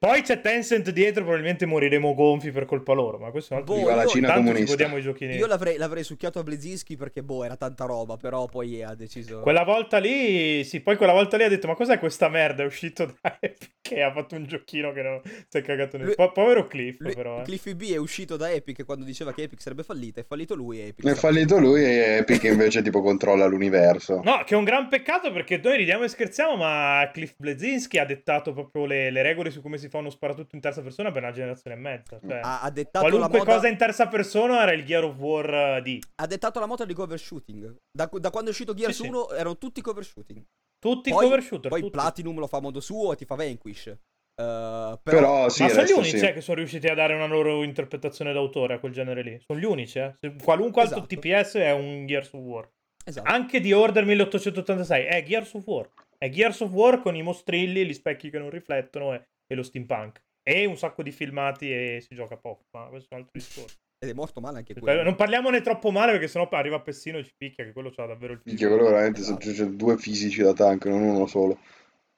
Poi c'è Tencent dietro, probabilmente moriremo gonfi per colpa loro, ma questo è un altro boh, la Cina comunista. i giochini. Io l'avrei, l'avrei, succhiato a Blezinski perché, boh, era tanta roba, però poi ha deciso... Quella volta lì, sì, poi quella volta lì ha detto, ma cos'è questa merda? È uscito da Epic e ha fatto un giochino che non... si è cagato nel... Lui, povero Cliff, lui, però. Eh. Cliffy B è uscito da Epic quando diceva che Epic sarebbe fallita, è fallito lui e Epic... È fallito lui e Epic invece tipo controlla l'universo. No, che è un gran peccato perché noi ridiamo e scherziamo, ma Cliff Blezinski ha dettato proprio le, le regole su come si fa uno sparatutto in terza persona per una generazione e mezza. Cioè, ha, ha dettato qualunque moda... cosa in terza persona era il Gear of War D. Ha dettato la moda di cover shooting. Da, da quando è uscito Gears sì, 1 sì. erano tutti cover shooting. Tutti poi, cover shooter. Poi tutti. Platinum lo fa a modo suo e ti fa Vanquish. Uh, però, però sì, ma sono gli unici sì. eh, che sono riusciti a dare una loro interpretazione d'autore a quel genere lì. Sono gli unici, eh. Qualunque altro esatto. TPS è un Gears of War. Esatto. Anche di Order 1886 è Gears of War. È Gears of War con i mostrilli, gli specchi che non riflettono e, e lo steampunk. E un sacco di filmati e si gioca poco, ma questo è un altro discorso. Ed è morto male anche quello. Non parliamone troppo male perché sennò arriva Pessino e ci picchia, che quello c'ha davvero il fisico. quello veramente esatto. c'è due fisici da tank, non uno solo.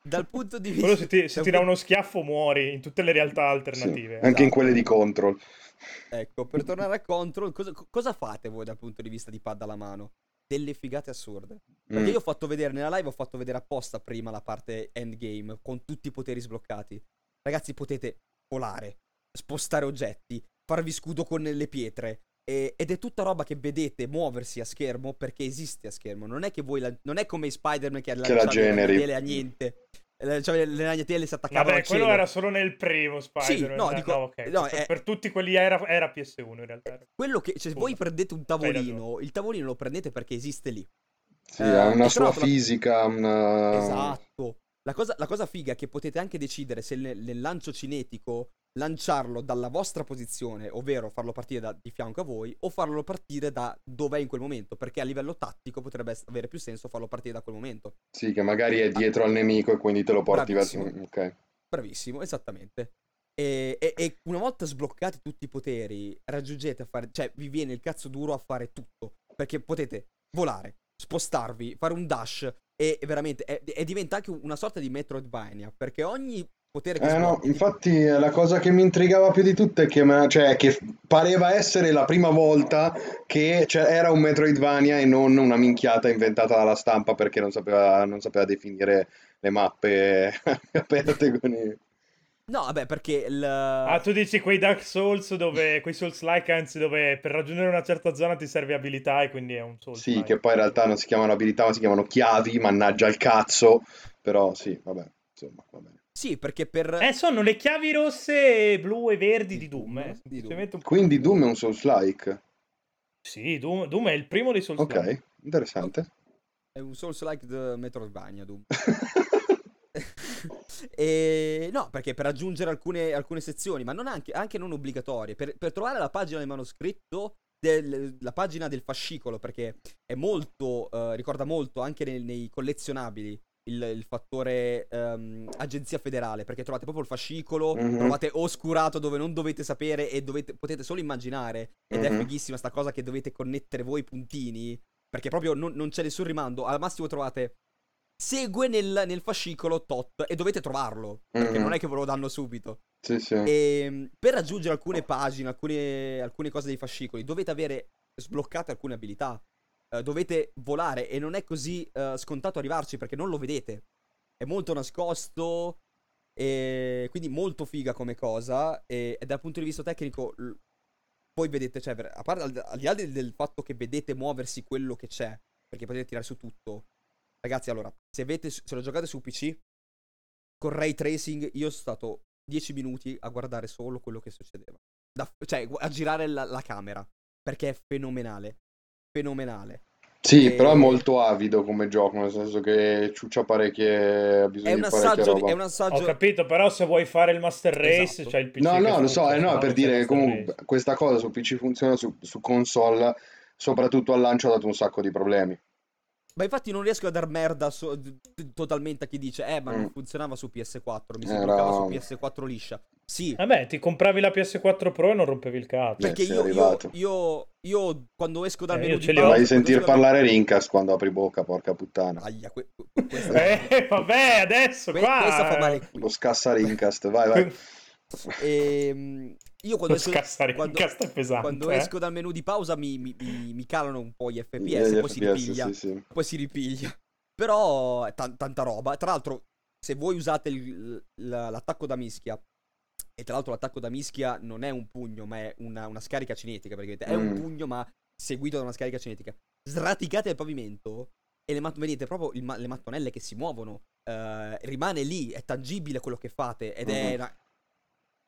dal punto di vista... Quello se ti, se ti dà uno schiaffo muori in tutte le realtà Sì, alternative. Anche in Esatto. quelle di Control. Ecco, per tornare a Control, cosa, cosa fate voi dal punto di vista di pad alla mano? Delle figate assurde. Perché Mm. io ho fatto vedere nella live, ho fatto vedere apposta prima la parte endgame con tutti i poteri sbloccati. Ragazzi, potete volare, spostare oggetti, farvi scudo con le pietre. e- ed è tutta roba che vedete muoversi a schermo perché esiste a schermo. Non è che voi la- non è come Spider-Man che, Che la generi. ragnatele a niente. Eh, Cioè, le ragnatele si attaccavano Vabbè, al quello cielo. era solo nel primo Spider-Man. no, eh, dico- ok. no, per, è- per tutti quelli era, era PS1 in realtà. Quello che, cioè, se voi Scusa. prendete un tavolino, il tavolino lo prendete perché esiste lì. Sì, Eh, ha una sua l'altro la- fisica, una... Esatto. La cosa, la cosa figa è che potete anche decidere se nel, nel lancio cinetico lanciarlo dalla vostra posizione, ovvero farlo partire da, di fianco a voi, o farlo partire da dov'è in quel momento, perché a livello tattico potrebbe avere più senso farlo partire da quel momento. Sì, che magari è dietro al nemico e quindi te lo porti verso... Bravissimo. Ok. Bravissimo, esattamente. E, e- e una volta sbloccati tutti i poteri, raggiungete a fare, cioè vi viene il cazzo duro a fare tutto, perché potete volare, spostarvi, fare un dash e, veramente e, e diventa anche una sorta di Metroidvania, perché ogni potere che Eh no, infatti eh, la cosa che mi intrigava più di tutto è che, me- cioè, che pareva essere la prima volta che cioè, era un Metroidvania e non una minchiata inventata dalla stampa perché non sapeva, non sapeva definire le mappe aperte con i... No, vabbè, perché il... Ah, tu dici quei Dark Souls dove, quei Souls-like anzi dove per raggiungere una certa zona ti serve abilità e quindi è un Souls. Sì, che poi in realtà non si chiamano abilità ma si chiamano chiavi, mannaggia il cazzo, però sì, vabbè, insomma, va bene. Sì, perché per... Eh, sono le chiavi rosse, blu e verdi di Di Doom, Doom. eh. di Doom. Un Quindi di Doom è un Souls-like? Sì, Doom, Doom è il primo dei Souls. Ok, interessante. È un Souls-like the Metroidvania, Doom. e no, perché per aggiungere alcune, alcune sezioni, ma non anche, anche non obbligatorie, per, per trovare la pagina del manoscritto, del- la pagina del fascicolo, perché è molto, eh, ricorda molto anche nei, nei collezionabili il, il fattore ehm, agenzia federale, perché trovate proprio il fascicolo, Mhm. trovate oscurato dove non dovete sapere e dovete, potete solo immaginare, ed è Mhm. fighissima sta cosa che dovete connettere voi i puntini, perché proprio non, non c'è nessun rimando, al massimo trovate segue nel, nel fascicolo tot e dovete trovarlo, perché Mhm. non è che ve lo danno subito. Sì, sì. E per raggiungere alcune pagine, alcune, alcune cose dei fascicoli, dovete avere sbloccate alcune abilità. Eh, dovete volare e non è così eh, scontato arrivarci perché non lo vedete. È molto nascosto. E quindi molto figa come cosa. E, e dal punto di vista tecnico, l- voi vedete, cioè, a parte al, al di là del, del fatto che vedete muoversi quello che c'è, perché potete tirare su tutto. Ragazzi, allora, se, avete, se lo giocate su PC, con ray tracing, io sono stato 10 minuti a guardare solo quello che succedeva. Da- cioè, a girare la, la camera. Perché è fenomenale. Fenomenale. Sì, E- però è molto avido come gioco, nel senso che ciuccia parecchie, ha È bisogno un di parecchia assaggio, di- roba. è un Ho assaggio capito, però se vuoi fare il Master Race, Esatto. c'hai il PC No, no, lo so, eh, no, per c'è dire che comunque Race. questa cosa su PC funziona, su, su console, soprattutto al lancio ha dato un sacco di problemi. Ma infatti non riesco a dar merda so- totalmente a chi dice Eh ma non Mm. funzionava su PS4 Mi si Era- bloccava su PS4 liscia Sì Vabbè, ti compravi la PS4 Pro e non rompevi il cazzo. Perché io, io, io, io quando esco dal Eh, menu di ce li ho. pausa, Vai a quando sentir parlare Rincast quando apri bocca, porca puttana. Aia, que- que- questa, Eh, vabbè, adesso que- qua... questa fa male qui Lo scassa Rincast, vai, vai. Ehm, Io quando Lo esco, quando, pesante. quando eh. esco dal menu di pausa mi, mi- mi- mi calano un po' gli FPS Gli e poi si FPS, ripiglia sì, sì. poi si ripiglia. Però è tan- tanta roba. Tra l'altro, se voi usate il- la- l'attacco da mischia, e tra l'altro l'attacco da mischia non è un pugno, ma è una, una scarica cinetica, perché è un Mm. pugno, ma seguito da una scarica cinetica. Sraticate il pavimento e le mat- vedete proprio ma- le mattonelle che si muovono. eh, rimane lì, è tangibile quello che fate. Ed è Mhm. una-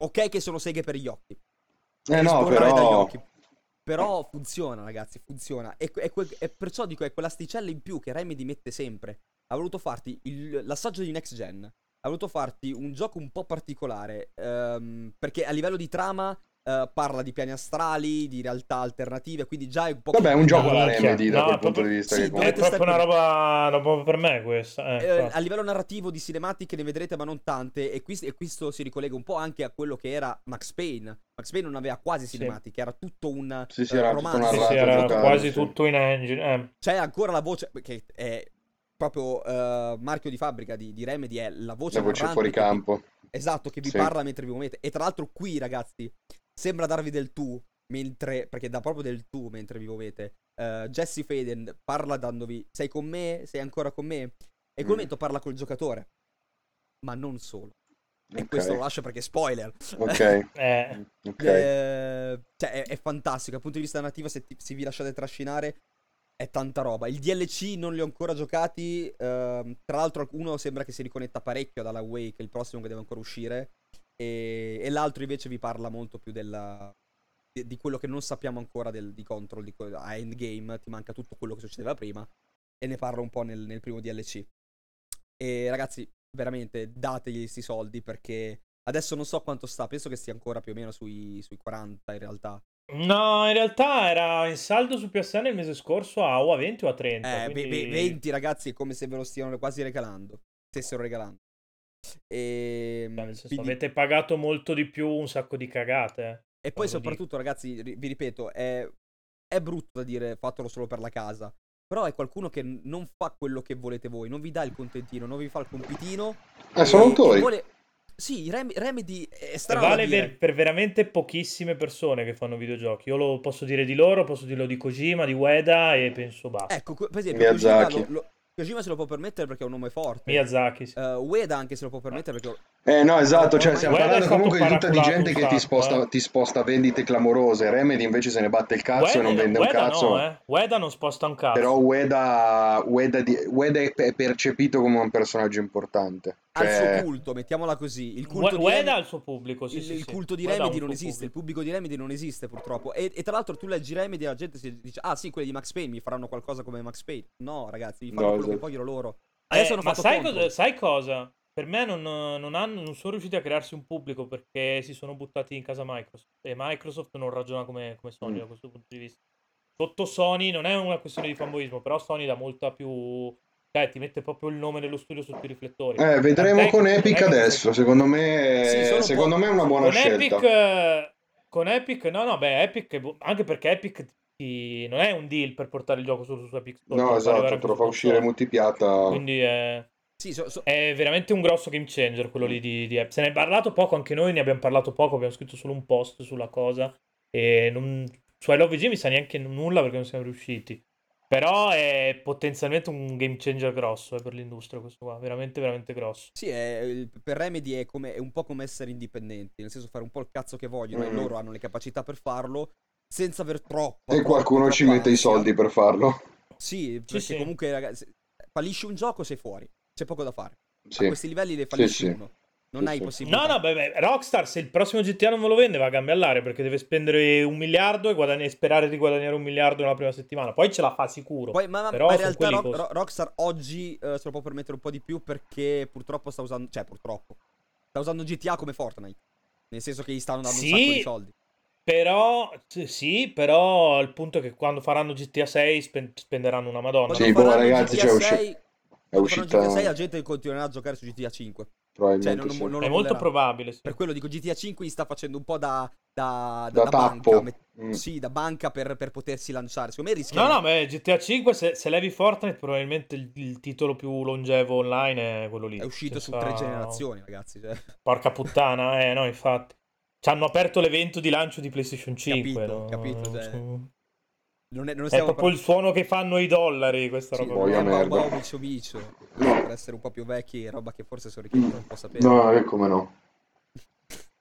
Ok, che sono seghe per gli occhi. Eh no, Sborrare dagli però... occhi. Però funziona, ragazzi, funziona. E, e que- e perciò dico, è quell'asticella in più che Remedy mette sempre. Ha voluto farti il- l'assaggio di next gen. Ha voluto farti un gioco un po' particolare. ehm, perché a livello di trama eh, parla di piani astrali, di realtà alternative. Quindi già è un po'. Vabbè, è un gioco alla. Remedy da No, quel proprio- punto di vista. sì, che È proprio una roba, una roba per me questa. Eh, Eh, a livello narrativo di cinematiche ne vedrete, ma non tante. E, qui- e questo si ricollega un po' anche a quello che era Max Payne. Max Payne non aveva quasi Sì. cinematiche, era tutto un Sì, sì, eh, era tutto romanzo. Sì, sì, narrato, era quasi sì. tutto in engine. eh. C'è ancora la voce che è proprio eh, marchio di fabbrica di, di Remedy è la voce La voce fuori che vi- campo. esatto, che vi Sì. parla mentre vi muovete. E tra l'altro qui, ragazzi, sembra darvi del tu, mentre, perché dà proprio del tu mentre vi muovete. Eh, Jesse Faden parla dandovi, sei con me? Sei ancora con me? E in quel Mm. momento parla col giocatore. Ma non solo. E Ok. questo lo lascio perché spoiler. Ok. Eh, Ok. Eh, cioè, è, è fantastico. Dal punto di vista narrativo, se, ti- se vi lasciate trascinare, è tanta roba. Il DLC non li ho ancora giocati. ehm, tra l'altro, uno sembra che si riconnetta parecchio dalla è il prossimo che deve ancora uscire. E, e l'altro invece vi parla molto più della. Di, di quello che non sappiamo ancora del- di Control. Di, a Endgame ti manca tutto quello che succedeva prima. E ne parlo un po' nel, nel primo DLC. E ragazzi, veramente dategli questi soldi perché adesso non so quanto sta. Penso che stia ancora più o meno sui, sui 40 in realtà. No, in realtà era in saldo su PSN il mese scorso a o a 20 o a 30. Eh, quindi... ve- 20 ragazzi è come se ve lo stiano quasi regalando. Stessero regalando. E, Cioè, nel senso, avete pagato molto di più un sacco di cagate. eh. e poi lo dico. soprattutto ragazzi, vi ripeto, è, è brutto da dire fatelo solo per la casa. Però è qualcuno che non fa quello che volete voi, non vi dà il contentino, non vi fa il compitino. Eh, sono e- e autori. vuole- Sì, Rem- Remedy è E strano vale per, per veramente pochissime persone che fanno videogiochi. Io lo posso dire di loro, posso dirlo di Kojima, di Ueda e penso basta. Ecco, per esempio, Kojima, Miyazaki. lo- lo- Kojima se lo può permettere perché è un nome forte. Miyazaki. sì. Eh, Ueda anche se lo può permettere perché Eh no, esatto, cioè stiamo parlando è comunque di tutta di gente un che ti sposta, eh. ti sposta vendite clamorose. Remedy invece se ne batte il cazzo e non Ueda- vende un Ueda cazzo. no, eh. Ueda non sposta un cazzo. Però Ueda, Ueda, di- Ueda è è percepito come un personaggio importante. Ha il Cioè, suo culto, mettiamola così. Il culto di Ueda Remedy- ha il suo pubblico, sì, il, sì, il sì. culto di ha un Remedy non suo esiste, il pubblico. pubblico di Remedy non esiste purtroppo. E, e tra l'altro tu leggi Remedy e la gente si dice, ah sì, quelli di Max Payne mi faranno qualcosa come Max Payne. No ragazzi, vi fanno No, quello che esatto. vogliono loro. Eh, Adesso hanno ma fatto sai cosa, sai cosa? Per me non, non hanno- non sono riusciti a crearsi un pubblico perché si sono buttati in casa Microsoft. E Microsoft non ragiona come, come Sony Mm. da questo punto di vista. Sotto Sony non è una questione di fanboismo, però Sony dà molta più... Cioè, ti mette proprio il nome dello studio sotto i riflettori. eh, vedremo Tant'è con Epic che- adesso. Secondo me, Sì, secondo po'- me è una buona con scelta. Epic, con Epic, no, no, beh, Epic, anche perché Epic ti- non è un deal per portare il gioco solo su Epic Store, No, esatto, te lo fa uscire multipiatta. Quindi è, Sì, so- so- è veramente un grosso game changer quello lì di, di Epic. Se ne è parlato poco, anche noi ne abbiamo parlato poco, abbiamo scritto solo un post sulla cosa e non, su I Love VG mi sa neanche nulla perché non siamo riusciti. Però è potenzialmente un game changer grosso eh, per l'industria questo qua, veramente veramente grosso. sì, è- il- per Remedy è, come- è un po' come essere indipendenti, nel senso fare un po' il cazzo che vogliono e Mm. loro hanno le capacità per farlo senza aver troppo. E qualcuno ci mette i soldi per farlo. Sì, perché sì. comunque ragazzi, fallisci un gioco sei fuori, c'è poco da fare. Sì. A questi livelli le fallisci sì. uno. Non hai possibilità. No, no, beh, beh, Rockstar se il prossimo GTA non me lo vende va a gambe all'aria perché deve spendere un miliardo e, guadagn- e sperare di guadagnare un miliardo nella prima settimana. Poi ce la fa sicuro. Poi, ma, ma- Però ma in realtà Rock- costi. Ro- Rockstar oggi eh, se lo può permettere un po' di più perché purtroppo sta usando, cioè purtroppo, sta usando GTA come Fortnite. Nel senso che gli stanno dando Sì. un sacco di soldi. Però, sì, però il punto è che quando faranno GTA 6 spen- spenderanno una madonna. Sì, Quando boh, faranno ragazzi, GTA cioè, usci- 6, È faranno GTA 6 la uscita gente continuerà a giocare su GTA 5. Probabilmente Cioè, non- sì. non- non- È molto probabile, sì. Per quello dico GTA 5 gli sta facendo un po' da, da, Da banca. tappo. met- Mm. Sì, da banca per, per potersi lanciare. Secondo me rischia. No, no, beh, GTA 5 se, se levi Fortnite probabilmente il, il titolo più longevo online è quello lì. È uscito su senza- tre generazioni, ragazzi. Cioè. Porca puttana, eh, no, infatti. Ci hanno aperto l'evento di lancio di PlayStation 5. Capito, no? capito, cioè, Su- Non è, non È proprio il suono che fanno i dollari, questa Sì, roba. Boia merda. un po' bicio bicio per essere un po' più vecchi è roba che forse sono richiesti un po' sapere No, eh, come no.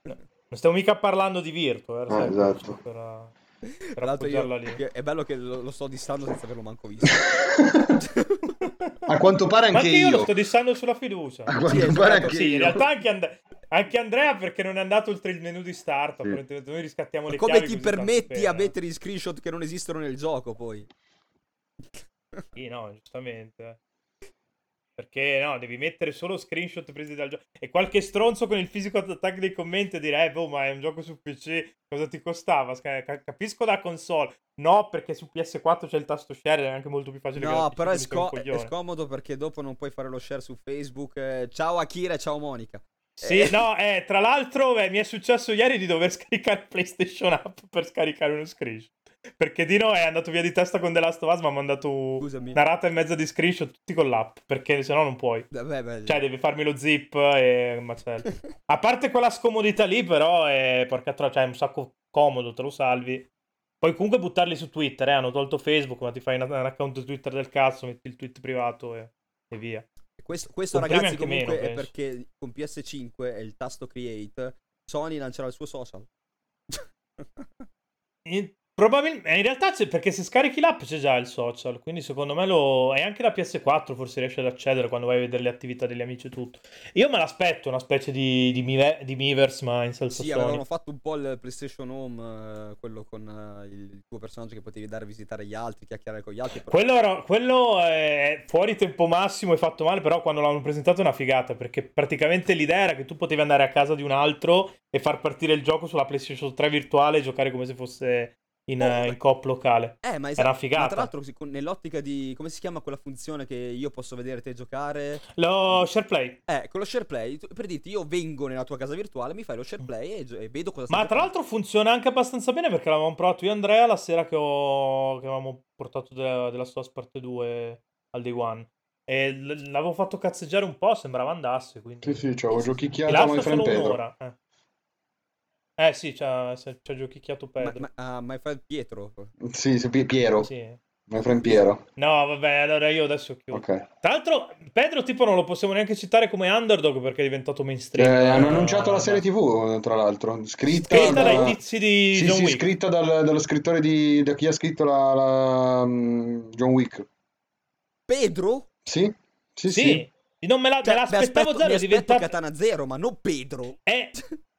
Non stiamo mica parlando di Virtua, eh, sai, esatto. Per, per tra l'altro io, appoggiarla lì. è bello che lo, lo sto distando senza averlo manco visto A quanto pare anche anche io lo io. sto dissando sulla fiducia. A quanto Sì, pare esatto, anche Sì, in io. realtà anche, And- anche Andrea perché non è andato oltre il menu di start. Sì. Noi riscattiamo le come ti permetti per- a mettere i screenshot che non esistono nel gioco poi Sì, no, giustamente. Perché no, devi mettere solo screenshot presi dal gioco. E qualche stronzo con il fisico attack dei commenti dirà, eh, boh, ma è un gioco su PC, cosa ti costava? Capisco da console. No, perché su PS4 c'è il tasto share, è anche molto più facile no però è, sco- è scomodo perché dopo non puoi fare lo share su Facebook eh, ciao Akira ciao Monica Sì, Eh. no, eh, tra l'altro beh, mi è successo ieri di dover scaricare PlayStation App per scaricare uno screenshot. Perché Dino è andato via di testa con The Last of Us, ma ha mandato Scusami. una rata e mezza di screenshot tutti con l'app, perché sennò non puoi. Vabbè, beh, Cioè, devi farmi lo zip e macello. A parte quella scomodità lì, però, è porca troia, cioè, è un sacco comodo, te lo salvi. Puoi comunque buttarli su Twitter, eh, hanno tolto Facebook, ma ti fai un, un account Twitter del cazzo, metti il tweet privato e, e via. Questo, questo ragazzi comunque meno, è penso. perché con PS5 e il tasto create Sony lancerà il suo social. In, probabilmente, in realtà c'è, perché se scarichi l'app c'è già il social, quindi secondo me lo... E anche la PS4 forse riesce ad accedere quando vai a vedere le attività degli amici e tutto. Io me l'aspetto, una specie di, di, Mive- di Miiverse, ma in salsa Sì, Sony. avevano fatto un po' il PlayStation Home, eh, quello con eh, il, il tuo personaggio che potevi dare a visitare gli altri, chiacchierare con gli altri. però- Quello, era- quello è fuori tempo massimo e fatto male, però quando l'hanno presentato è una figata, perché praticamente l'idea era che tu potevi andare a casa di un altro e far partire il gioco sulla PlayStation 3 virtuale e giocare come se fosse in, Oh, eh, in coop locale. Eh, ma, Era una ma figata. tra l'altro, nell'ottica di come si chiama quella funzione che io posso vedere te giocare? Lo SharePlay. Eh, con lo share play, per dirti, io vengo nella tua casa virtuale, mi fai lo share play e, e vedo cosa stai Ma tra giocando. l'altro funziona anche abbastanza bene perché l'avevamo provato io e Andrea la sera che, ho... che avevamo portato della, della Parte 2 al day one. E l'avevo fatto cazzeggiare un po', sembrava andasse. Quindi... Sì, sì, ci avevo E giochicchiato a my l'altro friend solo Pedro. un'ora. Eh. Eh sì, c'ha, c'ha c'ha giochicchiato Ma, Pedro. ma, ah, my friend Pietro. Sì, sì, Pi- Piero, Sì. my friend Piero. No, vabbè, allora io adesso chiudo. Ok. Tra l'altro, Pedro tipo non lo possiamo neanche citare come underdog perché è diventato mainstream. Eh, hanno Eh, annunciato la serie ma- TV, tra l'altro, scritta, Scritta da- dai tizi di Sì, John sì, Wick. scritta dal- dallo scrittore di da chi ha scritto la, la, mm, John Wick. Pedro? Sì, sì, Sì, sì. Non me, la, Cioè, me mi l'aspettavo aspetto, zero, mi diventato... Katana Zero, ma non Pedro. Eh,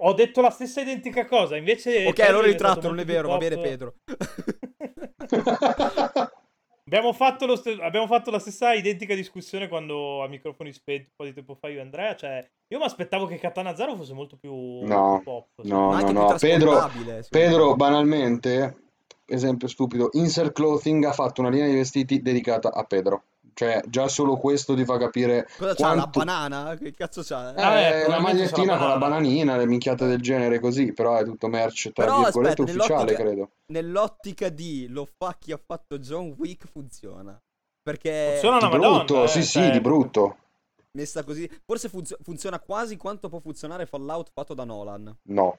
ho detto la stessa identica cosa, invece... ok, allora ritratto, non è vero, va bene. Pedro. Abbiamo fatto, lo st- abbiamo fatto la stessa identica discussione quando a microfoni spenti un po' di tempo fa io e Andrea, cioè io mi aspettavo che Katana Zero fosse molto più, No, più pop. no, no, no. Pedro, Pedro, me. banalmente, esempio stupido, Insert Clothing ha fatto una linea di vestiti dedicata a Pedro. Cioè, già solo questo ti fa capire Cosa c'ha, la quanto... banana? Che cazzo c'ha? Eh, eh, la magliettina sarà con la bananina, le minchiate del genere così, però è tutto merch, tra Però virgolette, aspetta, ufficiale, credo. nell'ottica di lo fa chi ha fatto John Wick funziona. Perché Funziona Di una madonna, brutto, eh, sì, sì, cioè, di brutto. messa così, forse funzio- funziona quasi quanto può funzionare Fallout fatto da Nolan. No.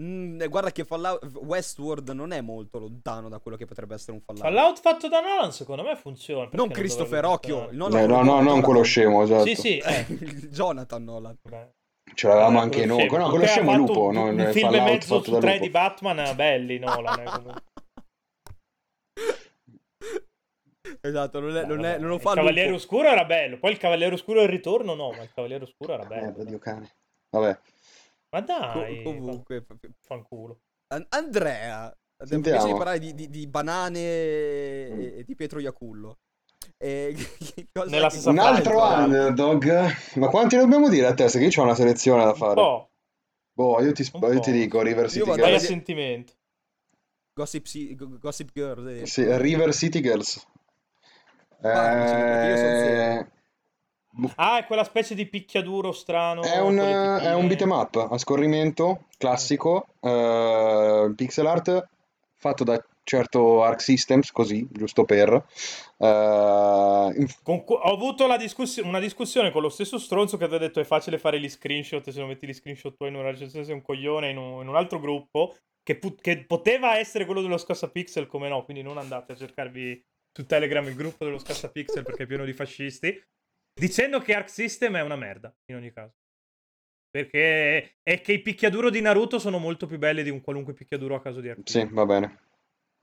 Mm, eh, guarda che Fallout Westworld non è molto lontano da quello che potrebbe essere un Fallout. Fallout fatto da Nolan secondo me funziona. non Christopher Occhio, il Eh, no, quello no, buono, non quello scemo, esatto. Sì, sì, eh. Jonathan Nolan. vabbè. Ce l'avevamo Eh, anche noi. No, quello scemo è lupo, un, non un il film e Fallout mezzo fatto su da tre di Batman eh, belli Nolan eh, comunque. Esatto, non, è, Beh, non, è, non lo il fa Cavaliere lupo. Oscuro era bello poi il Cavaliere Oscuro e il ritorno no ma il Cavaliere Oscuro era bello Merda, Dio cane. Vabbè. Ma Co- dai comunque, fanculo An- Andrea, Sentiamo. invece di parlare di, di- di banane e, e di Pietro Iacullo. E, che cosa Nella che- stessa Un altro underdog. Ma quanti dobbiamo dire a testa? Che io ho una selezione da un fare. po' Boh, io ti, un io ti dico River City vado vai a a Girls. sentimento Gossip, Si- Go- Gossip Girl. eh. Sì, River City Girls. Perché io sono zero. Eh, bu- ah è quella specie di picchiaduro strano È un, le è un beat'em up a scorrimento classico, eh, pixel art fatto da certo Arc Systems, così, giusto per. eh, in- Con ho avuto la discuss- una discussione con lo stesso stronzo che ti ha detto è facile fare gli screenshot se non metti gli screenshot tu in una recensione sei un coglione in un, in un altro gruppo che, pu- che poteva essere quello dello Scassapixel come no quindi non andate a cercarvi su Telegram il gruppo dello Scassapixel perché è pieno di fascisti dicendo che Arc System è una merda in ogni caso perché è che i picchiaduro di Naruto sono molto più belli di un qualunque picchiaduro a caso di Arc sì, va bene.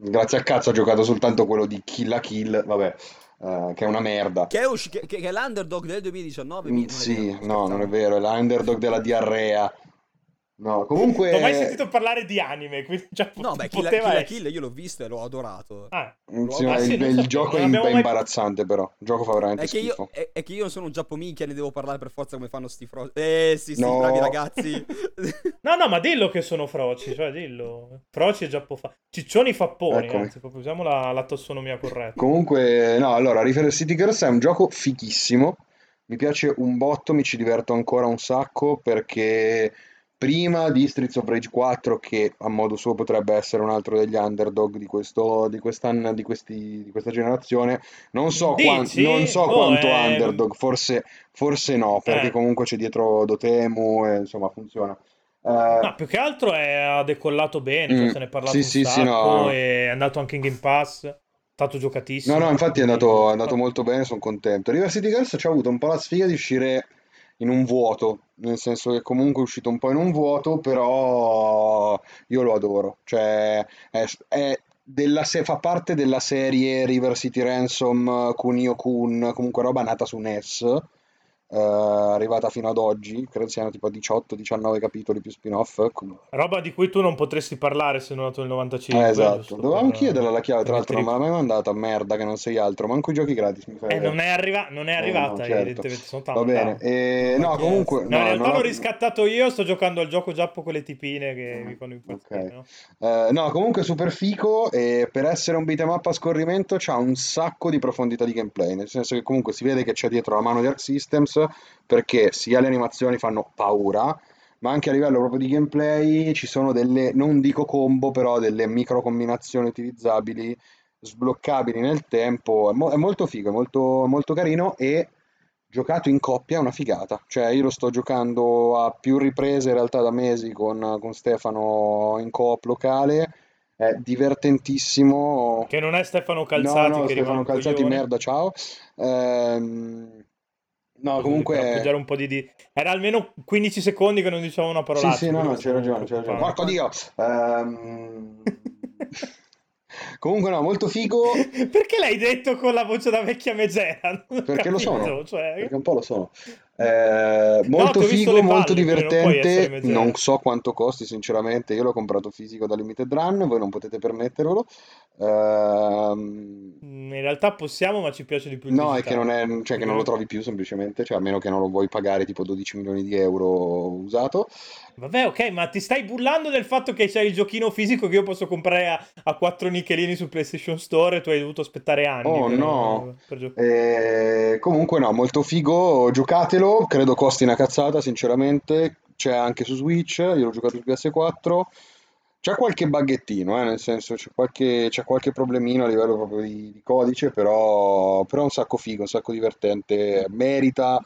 Grazie a cazzo ho giocato soltanto quello di Kill la Kill, vabbè, eh, che è una merda. Che è, usci- che, che è l'underdog del 2019. Mm, Sì, no, non è vero, è l'underdog della diarrea. No, comunque... non ho mai sentito parlare di anime quindi già No, beh, Kill, poteva Kill la essere Kill io l'ho visto e l'ho adorato. ah, Mm, sì, ma Ah, sì, il, il gioco è, mai- imbarazzante però, il gioco fa veramente È che, io, schifo. è, è che io non sono un giappominchia, ne devo parlare per forza come fanno sti fro... Eh sì, sì, No. bravi ragazzi. No, no, ma dillo che sono froci, cioè dillo. Froci e giappofa. Ciccioni fapponi, Eccomi. anzi, proprio usiamo la, la tassonomia corretta. Comunque, no, allora, River City Girls è un gioco fighissimo. Mi piace un botto, mi ci diverto ancora un sacco perché prima di Streets of Rage 4 che a modo suo potrebbe essere un altro degli underdog di, questo, di, quest'anno, di, questi, di questa generazione. Non so, quan- non so Boh, quanto eh, underdog, forse, forse no, perché Eh. comunque c'è dietro Dotemu e insomma funziona. Eh, No, più che altro è, ha decollato bene, cioè Mm, se ne è parlato sì, un sì, sì, no. è andato anche in Game Pass, è stato giocatissimo. No, no, infatti è andato, è andato molto bene, sono contento. River City Girls ci ha avuto un po' la sfiga di uscire in un vuoto, nel senso che comunque è uscito un po' in un vuoto, però io lo adoro. Cioè, è, è della, se fa parte della serie River City Ransom, Kunio Kun, comunque roba nata su NES, eh, arrivata fino ad oggi, credo siano tipo 18-19 capitoli più spin-off. com- Roba di cui tu non potresti parlare se non nato nel 95. Eh, esatto, dovevamo per- chiederla la chiave, tra l'altro non me l'ha mai mandata, merda che non sei altro, manco i giochi gratis mi fai Eh, non è, arriva- non è Eh, no, arrivata, certo. evidentemente. Sono Va tanto bene, lontano. e, Non no, comunque, chiesto. No, in no, realtà non l'ho riscattato io, sto giocando al gioco giappo con le tipine che mi fanno impazzire, no? Eh, no, comunque super fico e per essere un beat'em up a scorrimento c'ha un sacco di profondità di gameplay, nel senso che comunque si vede che c'è dietro la mano di Arc Systems perché sia le animazioni fanno paura, ma anche a livello proprio di gameplay ci sono delle, non dico combo, però delle micro combinazioni utilizzabili, sbloccabili nel tempo, è, mo- è molto figo, è molto, molto carino e giocato in coppia è una figata, cioè io lo sto giocando a più riprese in realtà da mesi con, con Stefano in coop locale, è divertentissimo. Che non è Stefano No, Calzati no, rimane Stefano Calzati, coglione. merda, ciao. Ehm, no, Per comunque... appoggiare un po' di, di- Era almeno 15 secondi che non dicevamo una Sì, parolaccia. sì, no, no, stavo ragione, c'hai ragione. Porco Dio! Ehm, Comunque no, molto figo, Perché l'hai detto con la voce da vecchia megera? Perché lo capito, sono, cioè- perché un po' lo sono. Eh, molto figo, le molto palle, non essere divertente, mezz'era. non so quanto costi sinceramente, io l'ho comprato fisico da Limited Run, voi non potete permettervelo. Ehm, Mm, In realtà possiamo, ma ci piace di più No, è che non, è, cioè che non lo trovi più semplicemente, cioè a meno che non lo vuoi pagare tipo 12 milioni di euro usato. Vabbè, ok, ma ti stai bullando del fatto che c'è il giochino fisico che io posso comprare a, a 4 nichelini su PlayStation Store e tu hai dovuto aspettare anni Oh per, no, per giocare. Eh, comunque no, molto figo, giocatelo, credo costi una cazzata sinceramente, c'è anche su Switch, io l'ho giocato su PS4, c'è qualche buggettino, eh, nel senso c'è qualche, c'è qualche problemino a livello proprio di, di codice, però, però è un sacco figo, un sacco divertente, merita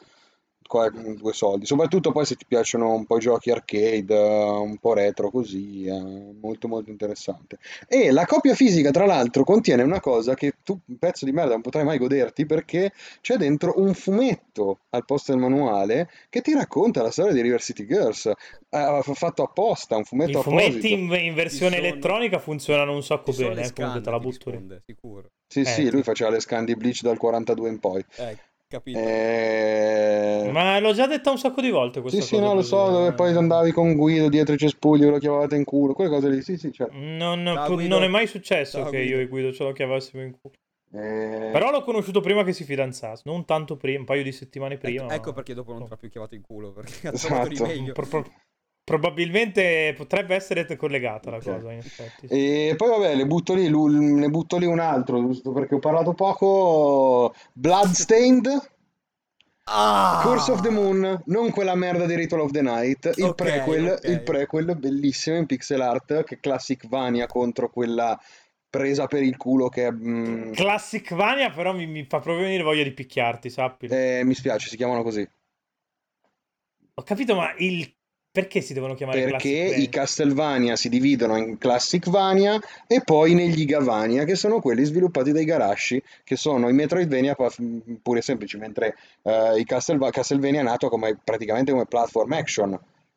qua- due soldi, soprattutto poi se ti piacciono un po' i giochi arcade, eh, un po' retro così, è molto molto interessante. E la copia fisica, tra l'altro, contiene una cosa che tu, un pezzo di merda, non potrai mai goderti perché c'è dentro un fumetto al posto del manuale che ti racconta la storia di River City Girls. Eh, fatto apposta, un I fumetto fumetti apposito. in, in versione sono- elettronica funzionano un sacco bene, eh, comunque te la butto lì. risponde, sicuro. Sì, Eh, sì, sì. lui faceva le scan di Bleach dal 42 in poi. Eh, capito. Eh, Ma l'ho già detta un sacco di volte questa Sì, sì, cosa. no, lo so, dire, dove eh. poi andavi con Guido dietro i cespugli, ve lo chiamavate in culo, quelle cose lì, sì, sì, certo. Non, Guido. non è mai successo Ciao, che Guido. io e Guido ce lo chiamassimo in culo. Eh, Però l'ho conosciuto prima che si fidanzasse, non tanto prima, un paio di settimane prima. Ecco, ecco perché dopo non ti ha più chiamato in culo, perché ha trovato di Esatto. meglio. Pro- pro- probabilmente potrebbe essere collegata la cosa, in effetti. sì. E poi vabbè, le butto lì, ne butto lì un altro, giusto perché ho parlato poco. Bloodstained, Ah! Curse of the Moon, non quella merda di Ritual of the Night, il Ok, prequel, ok. il prequel bellissimo in pixel art, che è Classic Vania contro quella presa per il culo che è... mm, Classic Vania però mi, mi fa proprio venire voglia di picchiarti, sappilo. eh, mi spiace, si chiamano così. Ho capito, ma il... perché si devono chiamare Perché i Castlevania si dividono in Classic Vania e poi negli Gavania, che sono quelli sviluppati dai Garashi, che sono i Metroidvania pure semplici, mentre eh, i Castleva- Castlevania è nato come, praticamente come platform action.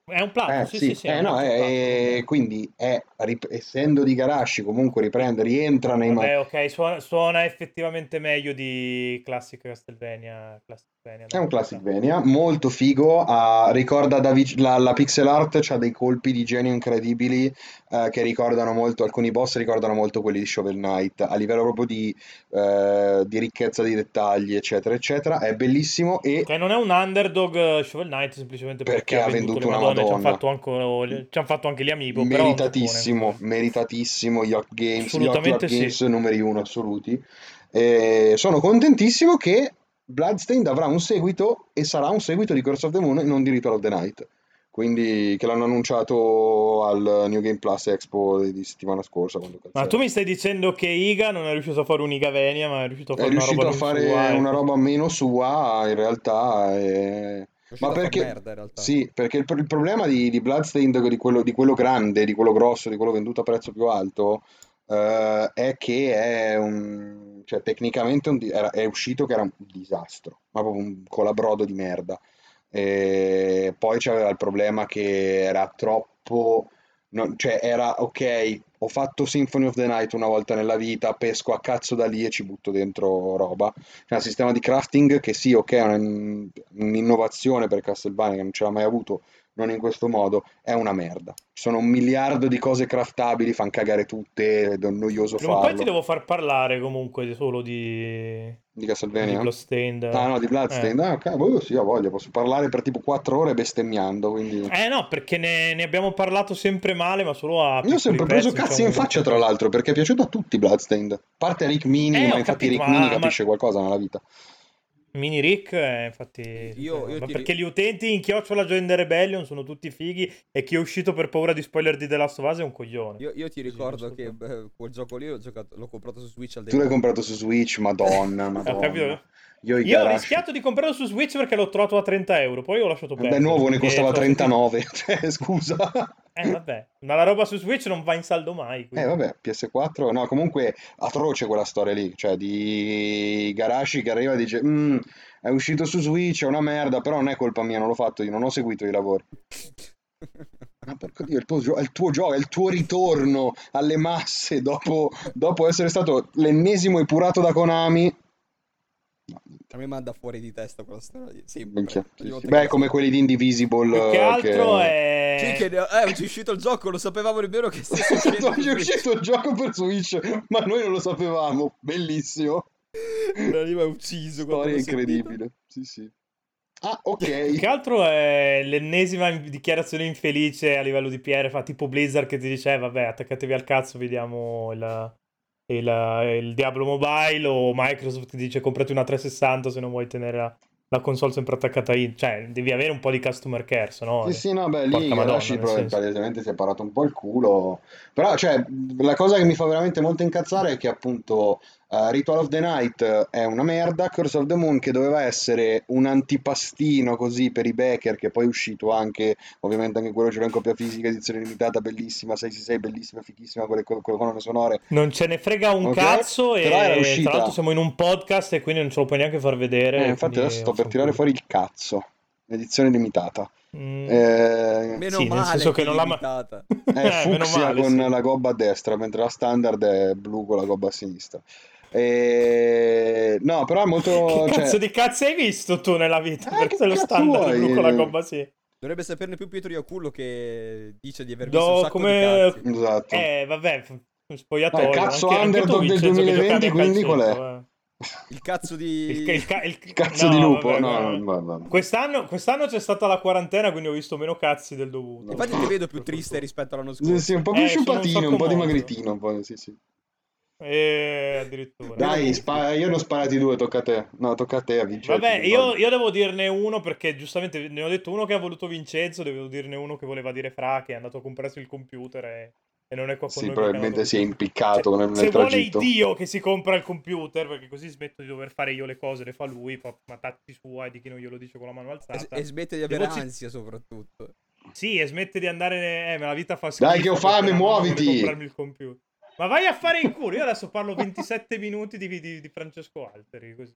È un platform, Eh, sì, sì, sì, eh, è no, altro eh, eh, quindi è, rip- essendo di Garashi comunque riprende, rientra nei... ma- Vabbè, ok, suona, suona effettivamente meglio di Classic Castlevania. Castlevania È un Classicvania, molto figo, ah, ricorda da vic- la, la pixel art, ha dei colpi di genio incredibili eh, che ricordano molto, alcuni boss ricordano molto quelli di Shovel Knight, a livello proprio di, eh, di ricchezza di dettagli, eccetera, eccetera, è bellissimo e Che non è un underdog Shovel Knight semplicemente perché, Perché ha venduto, venduto una Madonne, ci hanno fatto, anche, fatto anche gli però è un meritatissimo, giocone. meritatissimo, Yacht Games, Yacht sì. Games numeri uno assoluti. E sono contentissimo che Bloodstained avrà un seguito e sarà un seguito di Curse of the Moon e non di Ritual of the Night. quindi che l'hanno annunciato al New Game Plus Expo di settimana scorsa. Ma tu mi stai dicendo che Iga non è riuscito a fare un'Iga Venia, ma è riuscito a È fare una riuscito roba a fare sua, una ecco. roba meno sua, in realtà. È Ma perché... merda, in realtà. Sì, perché il, il problema di, di Bloodstained, di quello, di quello grande, di quello grosso, di quello venduto a prezzo più alto, eh, è che è un... cioè tecnicamente un era- è uscito che era un disastro, ma proprio un colabrodo di merda. E poi c'aveva il problema che era troppo... non- cioè era ok, ho fatto Symphony of the Night una volta nella vita, pesco a cazzo da lì e ci butto dentro roba. C'è un sistema di crafting che sì, ok, è un- un'innovazione per Castlevania che non ce l'ha mai avuto, non in questo modo, è una merda. Ci sono un miliardo di cose craftabili, fan cagare tutte, è noioso Prima o poi ti devo far parlare comunque solo di, Di di Castlevania? Bloodstained. Ah no, di Bloodstained. Eh. Ah, ok, boh, sì, ho voglia, posso parlare per tipo 4 ore bestemmiando, quindi... Eh no, perché ne, ne abbiamo parlato sempre male, ma solo a Io ho sempre preso pezzi, cazzi diciamo, in faccia, tra l'altro, perché è piaciuto a tutti Bloodstained. A parte Rick Mini, Eh, ma infatti capito, Rick Mini ma, ma capisce qualcosa nella vita. Mini Rick, eh, infatti, Io- io ma ti perché ri- gli utenti in Chiocciola Join the Rebellion sono tutti fighi e chi è uscito per paura di spoiler di The Last of Us è un coglione. Io, io ti ricordo giusto che beh, quel gioco lì l'ho, giocato, l'ho comprato su Switch al Tu l'hai comprato su Switch, madonna, Ho madonna. capito? Io ho rischiato di comprarlo su Switch perché l'ho trovato a 30 euro, poi ho lasciato perdere. Beh, nuovo ne costava c'ho sentito- 39, cioè, scusa. Eh, vabbè, ma la roba su Switch non va in saldo mai. Eh, quindi. vabbè, PS4, no, comunque atroce quella storia lì, cioè di Garashi che arriva e dice, "Mm, è uscito su Switch, è una merda, però non è colpa mia, non l'ho fatto io, non ho seguito i lavori. Ma porco Dio, è il tuo, gio- è il tuo gioco, è il tuo ritorno alle masse dopo, dopo essere stato l'ennesimo epurato da Konami. A me manda fuori di testa quella storia lì. Sì, Beh, come quelli di Indivisible. Più che eh, altro che- è... Sì, che ne- eh, è uscito il gioco, lo sapevamo nemmeno che stesse uscendo. Oggi è uscito il gioco per Switch, ma noi non lo sapevamo. Bellissimo. L'anima è ucciso. Storia incredibile. Sì, sì. Ah, Più ok. che altro è l'ennesima dichiarazione infelice a livello di PR, fa tipo Blizzard che ti dice, eh, vabbè, attaccatevi al cazzo, vediamo il, il, il Diablo Mobile, o Microsoft ti dice comprati una 360 se non vuoi tenere la, la console sempre attaccata in. Cioè, devi avere un po' di customer care, se no... Sì, sì, no, beh, lì Garashi palesemente si è parato un po' il culo. Però, cioè, la cosa che mi fa veramente molto incazzare è che appunto eh, Ritual of the Night è una merda, Curse of the Moon che doveva essere un antipastino così per i backer, che poi è uscito anche, ovviamente anche quello ce l'ho in copia fisica, edizione limitata, bellissima, 666, bellissima, fichissima, con le, con le colonne sonore. Non ce ne frega un Ok, cazzo e però era tra l'altro siamo in un podcast e quindi non ce lo puoi neanche far vedere. Eh, infatti adesso sto per tirare fuori il cazzo, edizione limitata. Mm. Eh, Meno Sì, nel male senso che non l'ha. È Eh, meno fucsia male, con sì. la gobba a destra, mentre la standard è blu con la gobba a sinistra. E... No, però è molto... Che cioè- cazzo di cazzo hai visto tu nella vita? Eh, Perché lo standard blu con la gobba sì. Dovrebbe saperne più Pietro Iacullo che dice di aver Do- visto un sacco come- di cazzi. Esatto. Eh, vabbè, spogliatoio. Dai, cazzo anche, anche underdog del Vincenzo, che 2020, giocavi a quindi qual è? eh. Il cazzo di... Il, il ca- il- Il cazzo no, di lupo. vabbè, no, vabbè. no, no, no. Quest'anno, quest'anno c'è stata la quarantena, quindi ho visto meno cazzi del dovuto. Infatti ti vedo più triste rispetto all'anno Sì, scorso. sì, un po' più Eh, un sciupatino, un, sacco po' di morto. magritino, un po', sì, sì. Eh, addirittura. Dai, spa- io ne ho sparati due, tocca a te. No, tocca a te a vincere. Vabbè, io, io devo dirne uno perché giustamente ne ho detto uno che ha voluto Vincenzo, devo dirne uno che voleva dire Fra, che è andato a comprarsi il computer e, e non è qua con Sì, probabilmente si è impiccato Cioè, nel, nel se vuole tragitto. Dio che si compra il computer, perché così smetto di dover fare io le cose, le fa lui, fa ma tatti sua e di chi non glielo dice con la mano E, alzata. e smette di avere Devo ci- ansia soprattutto. Sì, e smette di andare. Eh, ma la vita fa schifo. Dai che ho fame, vuole muoviti! comprarmi il computer. Ma vai a fare in culo. Io adesso parlo 27 minuti di, di- di Francesco Alteri. Così.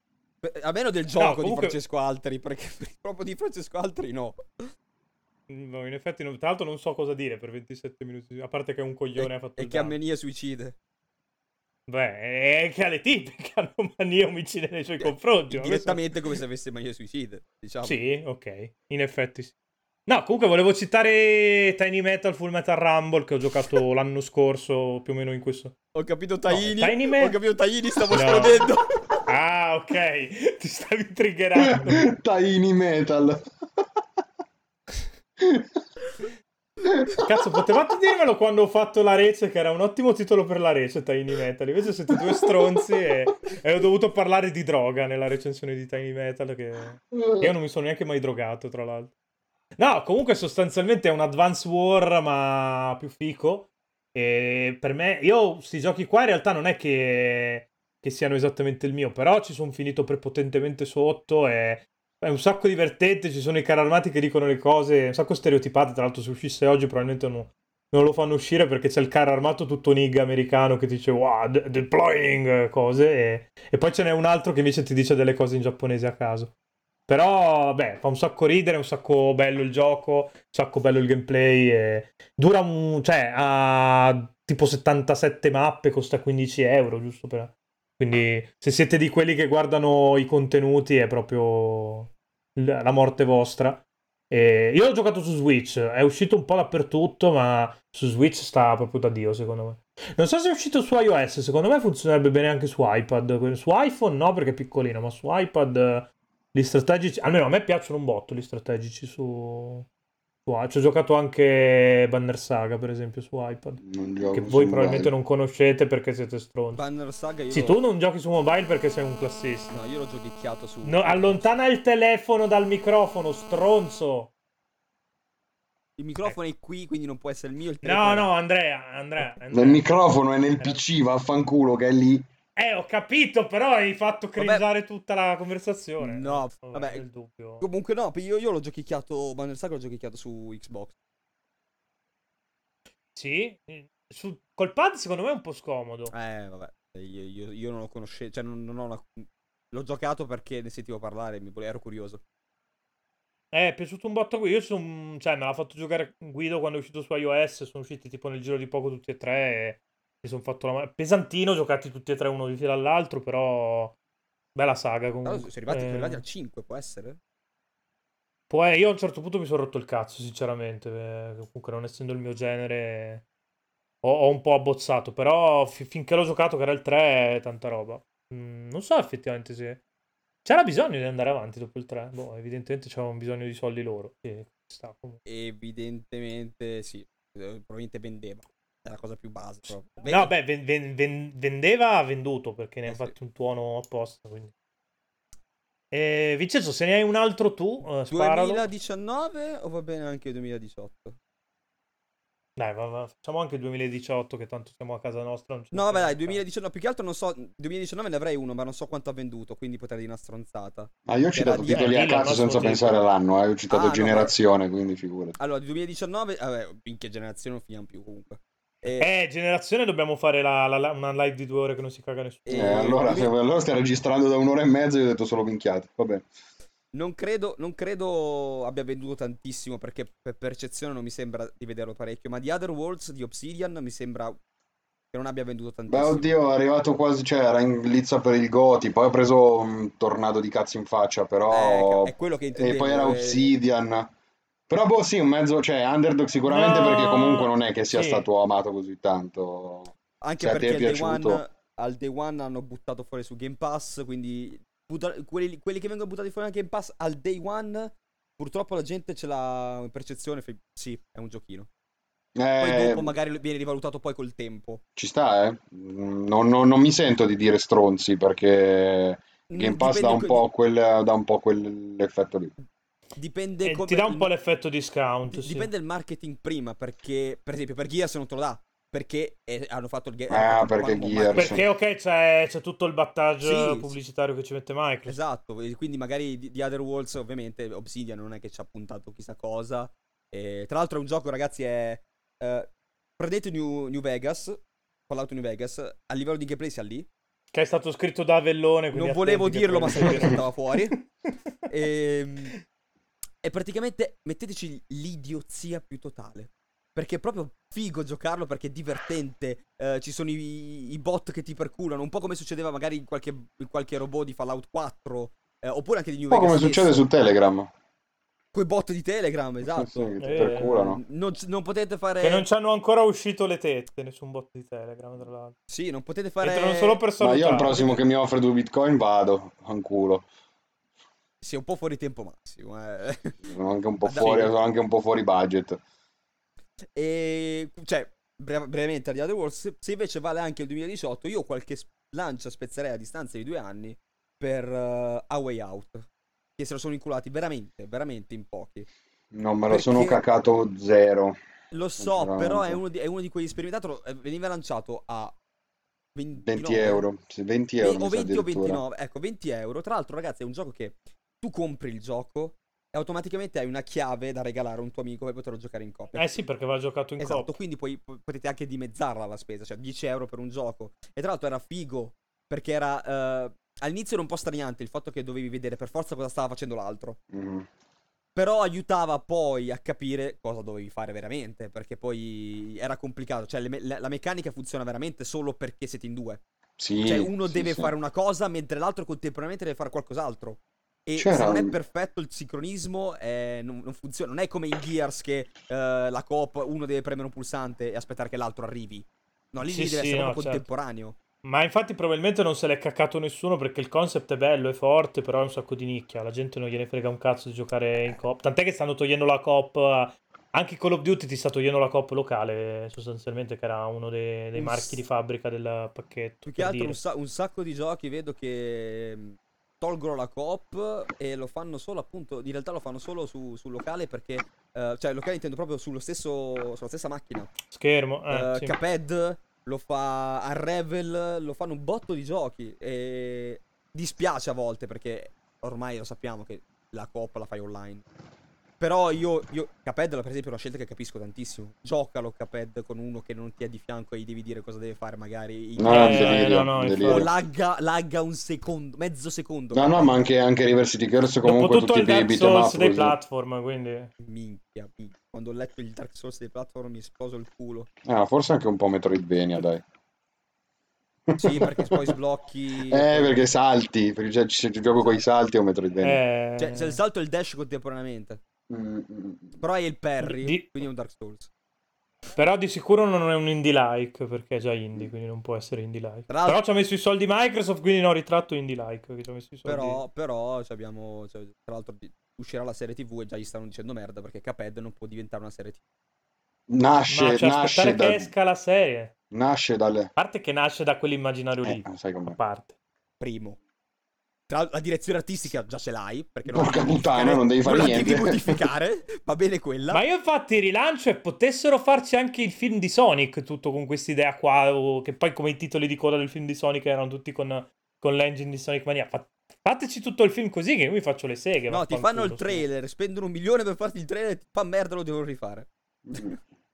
A meno del gioco comunque- di Francesco Alteri, perché proprio di Francesco Alteri no. No, in effetti, non- tra l'altro, non so cosa dire per 27 minuti. A parte che è un coglione E, ha fatto e il che ha mania suicide. Beh, è che ha le tipe che hanno mania omicide nei suoi confronti. ma questo- Direttamente come se avesse mania suicide, diciamo. Sì, ok. In effetti sì. No, comunque volevo citare Tiny Metal Full Metal Rumble che ho giocato l'anno scorso, più o meno in questo. Ho capito Taini. Tiny Man- Ho capito Taini, stavo No. esplodendo. Ah, ok. Ti stavi triggerando. Tiny Metal. Cazzo, potevate dirmelo quando ho fatto la rece, che era un ottimo titolo per la rece, Tiny Metal. Invece siete due stronzi e, e ho dovuto parlare di droga nella recensione di Tiny Metal, che io non mi sono neanche mai drogato, tra l'altro. No, comunque sostanzialmente è un Advance War, ma più fico. E per me, io questi giochi qua in realtà non è che, che siano esattamente il mio, però ci sono finito prepotentemente sotto e è un sacco divertente, ci sono i carri armati che dicono le cose, un sacco stereotipate, tra l'altro se uscisse oggi probabilmente non, non lo fanno uscire perché c'è il carro armato tutto nig americano che dice wow, de- deploying cose e, e poi ce n'è un altro che invece ti dice delle cose in giapponese a caso. Però, beh, fa un sacco ridere, un sacco bello il gioco, un sacco bello il gameplay. E... Dura un... cioè, ha tipo 77 mappe, costa 15 euro, giusto per... Quindi, se siete di quelli che guardano i contenuti, è proprio la morte vostra. E io l'ho giocato su Switch, è uscito un po' dappertutto, ma su Switch sta proprio da Dio, secondo me. Non so se è uscito su iOS, secondo me funzionerebbe bene anche su iPad. Su iPhone no, perché è piccolino, ma su iPad gli strategici, almeno a me piacciono un botto gli strategici su, su Ci ho giocato anche Banner Saga, per esempio, su iPad. che voi probabilmente mobile. non conoscete perché siete stronzi. Banner Saga io Sì, tu non giochi su mobile perché sei un classista. No, io l'ho giochicchiato su... No, allontana il telefono dal microfono, stronzo! Il microfono è qui, quindi non può essere il mio. Il no, no, Andrea, Andrea, Andrea. Il microfono è nel PC, vaffanculo, che è lì. Eh, ho capito, però hai fatto cringiare tutta la conversazione. No, vabbè, il dubbio. Comunque no, io, io l'ho giochicchiato, Banner Saga l'ho giochicchiato su Xbox. Sì? Su, col pad secondo me è un po' scomodo. Eh, vabbè, io, io, io non lo conoscevo, cioè non, non ho una... L'ho giocato perché ne sentivo parlare, mi, ero curioso. Eh, è piaciuto un botto qui. Io sono. Cioè, me l'ha fatto giocare Guido quando è uscito su iOS. Sono usciti tipo nel giro di poco tutti e tre. E mi sono fatto la pesantino, giocati tutti e tre uno di fila all'altro, però bella saga comunque. Allora, sono arrivati, eh... arrivati al 5, può essere? Può, io a un certo punto mi sono rotto il cazzo, sinceramente, comunque non essendo il mio genere ho, ho un po' abbozzato, però f- finché l'ho giocato che era il 3 è tanta roba. Mm, non so effettivamente se c'era bisogno di andare avanti dopo il 3. Boh, evidentemente c'erano bisogno di soldi loro. Sta, evidentemente sì, eh, probabilmente vendeva è la cosa più base. Proprio. No, beh, ven- ven- ven- vendeva, ha venduto perché ne eh, ha fatto sì. un tuono apposta. Quindi. E Vincenzo, se ne hai un altro tu, uh, sparalo. 2019 o va bene anche 2018? Dai, va, va. facciamo anche 2018 che tanto siamo a casa nostra. no, vabbè, dai, 2019, più che altro non so, 2019 ne avrei uno, ma non so quanto ha venduto, quindi potrei dire una stronzata. Ma ah, io ho citato titoli a caso senza tipo. pensare all'anno, eh. ho citato ah, generazione, no, quindi figurati. Allora, 2019, vabbè, in che generazione non finiamo più comunque. E... Eh, generazione dobbiamo fare la, la, una live di due ore che non si caga nessuno. Eh, allora, se, allora stai registrando da un'ora e mezza io ho detto solo minchiate, vabbè. Non credo, non credo abbia venduto tantissimo perché per percezione non mi sembra di vederlo parecchio, ma di Other Worlds, di Obsidian, mi sembra che non abbia venduto tantissimo. Beh, oddio, è arrivato quasi, cioè era in lizza per il Goti, poi ha preso un tornado di cazzo in faccia, però... Eh, è quello che intendevo. E poi era eh. Obsidian... Però boh, sì, un mezzo, cioè underdog sicuramente no, perché comunque non è che sia sì. stato amato così tanto. Anche Se perché day one, al day one hanno buttato fuori su Game Pass, quindi butta, quelli, quelli, che vengono buttati fuori al Game Pass al day one, purtroppo la gente ce l'ha in percezione, sì, è un giochino. Eh, poi dopo magari viene rivalutato poi col tempo. Ci sta, eh. Non, non, non mi sento di dire stronzi perché Game Pass dà un, po quel, dà un po' quell'effetto lì. Dipende eh, come... Ti dà un po' l'effetto discount. D- sì. Dipende il marketing prima, perché per esempio per Gears non te lo dà. Perché eh, hanno fatto il game. Ah, perché Gears. Perché ok, c'è, c'è, tutto il battaggio sì, pubblicitario sì. che ci mette Microsoft. Esatto, quindi magari di, di Other Worlds ovviamente Obsidian non è che ci ha puntato chissà cosa. E, tra l'altro è un gioco ragazzi è... Eh, prendete New, New Vegas, Fallout New Vegas, a livello di gameplay sia lì. Che è stato scritto da Avellone. Non volevo dirlo, ma sapevo che stava fuori. e, e praticamente metteteci l'idiozia più totale. Perché è proprio figo giocarlo perché è divertente. Uh, ci sono i, i, bot che ti perculano. Un po' come succedeva magari in qualche, in qualche robot di Fallout 4. Eh, oppure anche di New Vegas. Un po' come succede su Telegram. Quei bot di Telegram, esatto. Sì, sì, ti eh, perculano. Non, non, potete fare. Che non ci hanno ancora uscito le tette, nessun bot di Telegram, tra l'altro. Sì, non potete fare. Entrano solo per Ma io al prossimo che mi offre due bitcoin vado, anculo sia un po' fuori tempo massimo. Eh. Sono anche un po' fuori, sono anche un po' fuori budget. E cioè, bre- brevemente a The Worlds, se invece vale anche il 2018, io qualche lancia spezzerei a distanza di due anni per uh, A Way Out. Che se lo sono inculati veramente, veramente in pochi. Non me lo sono Perché- cacato zero. Lo so, però è uno, di, è uno di quegli sperimentato. eh, Veniva lanciato a 29, 20 euro. Sì, 20 Ve- euro o sa 20 o addirittura. 29, ecco 20 euro. Tra l'altro, ragazzi, è un gioco che tu compri il gioco e automaticamente hai una chiave da regalare a un tuo amico per poterlo giocare in coppia. Eh sì, perché va giocato in Esatto, coppia. quindi poi po- potete anche dimezzarla la spesa, cioè 10 euro per un gioco. E tra l'altro era figo, perché era... eh, all'inizio era un po' straniante il fatto che dovevi vedere per forza cosa stava facendo l'altro. Mhm. Però aiutava poi a capire cosa dovevi fare veramente, perché poi era complicato. Cioè le me- la, la meccanica funziona veramente solo perché siete in due. Sì, Cioè uno sì, deve sì. fare una cosa mentre l'altro contemporaneamente deve fare qualcos'altro. E C'era se non è perfetto il sincronismo eh, non, non funziona. Non è come in Gears che eh, la coop uno deve premere un pulsante e aspettare che l'altro arrivi. No, lì, Sì, lì deve sì, essere no, certo. contemporaneo. Ma infatti probabilmente non se l'è caccato nessuno perché il concept è bello, è forte, però è un sacco di nicchia. La gente non gliene frega un cazzo di giocare in coop. Tant'è che stanno togliendo la coop. a- Anche Call of Duty ti sta togliendo la coop locale, sostanzialmente, che era uno dei, dei marchi di fabbrica del pacchetto. Più che altro dire. un, sa- un sacco di giochi vedo che tolgono la coop e lo fanno solo appunto, in realtà lo fanno solo su, sul locale perché, eh, cioè il locale intendo proprio sullo stesso, sulla stessa macchina. Schermo, eh, Eh, sì. Cuphead lo fa a Revel, lo fanno un botto di giochi e dispiace a volte perché ormai lo sappiamo che la coop la fai online. Però io, io Cuphead per esempio è una scelta che capisco tantissimo. Giocalo Cuphead con uno che non ti è di fianco e gli devi dire cosa deve fare magari. No, no, delirio, no, no, delirio. o lagga, lagga un secondo, mezzo secondo. No, no, ma anche, anche River City Girls comunque Dopo tutto tutti i Dark Souls dei platform, quindi... Minchia, minchia. Quando ho letto il Dark Souls dei platform mi esploso il culo. Ah, forse anche un po' Metroidvania, dai. Sì, perché poi sblocchi. Eh, perché salti, perché cioè, se gioco con i salti un Metroidvania. Eh... Cioè, c'è il salto e il dash contemporaneamente. Mm, mm. Però hai il parry, Di- quindi è un Dark Souls. Però di sicuro non è un indie-like, perché è già indie, quindi non può essere indie-like. Tra l'altro- Però ci ha messo i soldi Microsoft, quindi no, ritratto indie-like. Che ci ha messo i soldi. Però, però ci abbiamo. cioè, tra l'altro, uscirà la serie TV e già gli stanno dicendo merda perché Cuphead non può diventare una serie TV. Nasce, Ma c'è nasce, da- che esca la serie. nasce dalle... A parte che nasce da quell'immaginario lì. Eh, sai A parte. Primo. Tra la direzione artistica già ce l'hai. Perché Porca devi puttana, non devi fare la niente. devi modificare. Va bene quella. Ma io infatti rilancio e potessero farci anche il film di Sonic, tutto con quest'idea qua, o che poi come i titoli di coda del film di Sonic erano tutti con, con l'engine di Sonic Mania. Fa- fateci tutto il film così che io mi faccio le seghe. No, ti fanno il trailer, spendono un milione per farti il trailer, fa merda, lo devono rifare.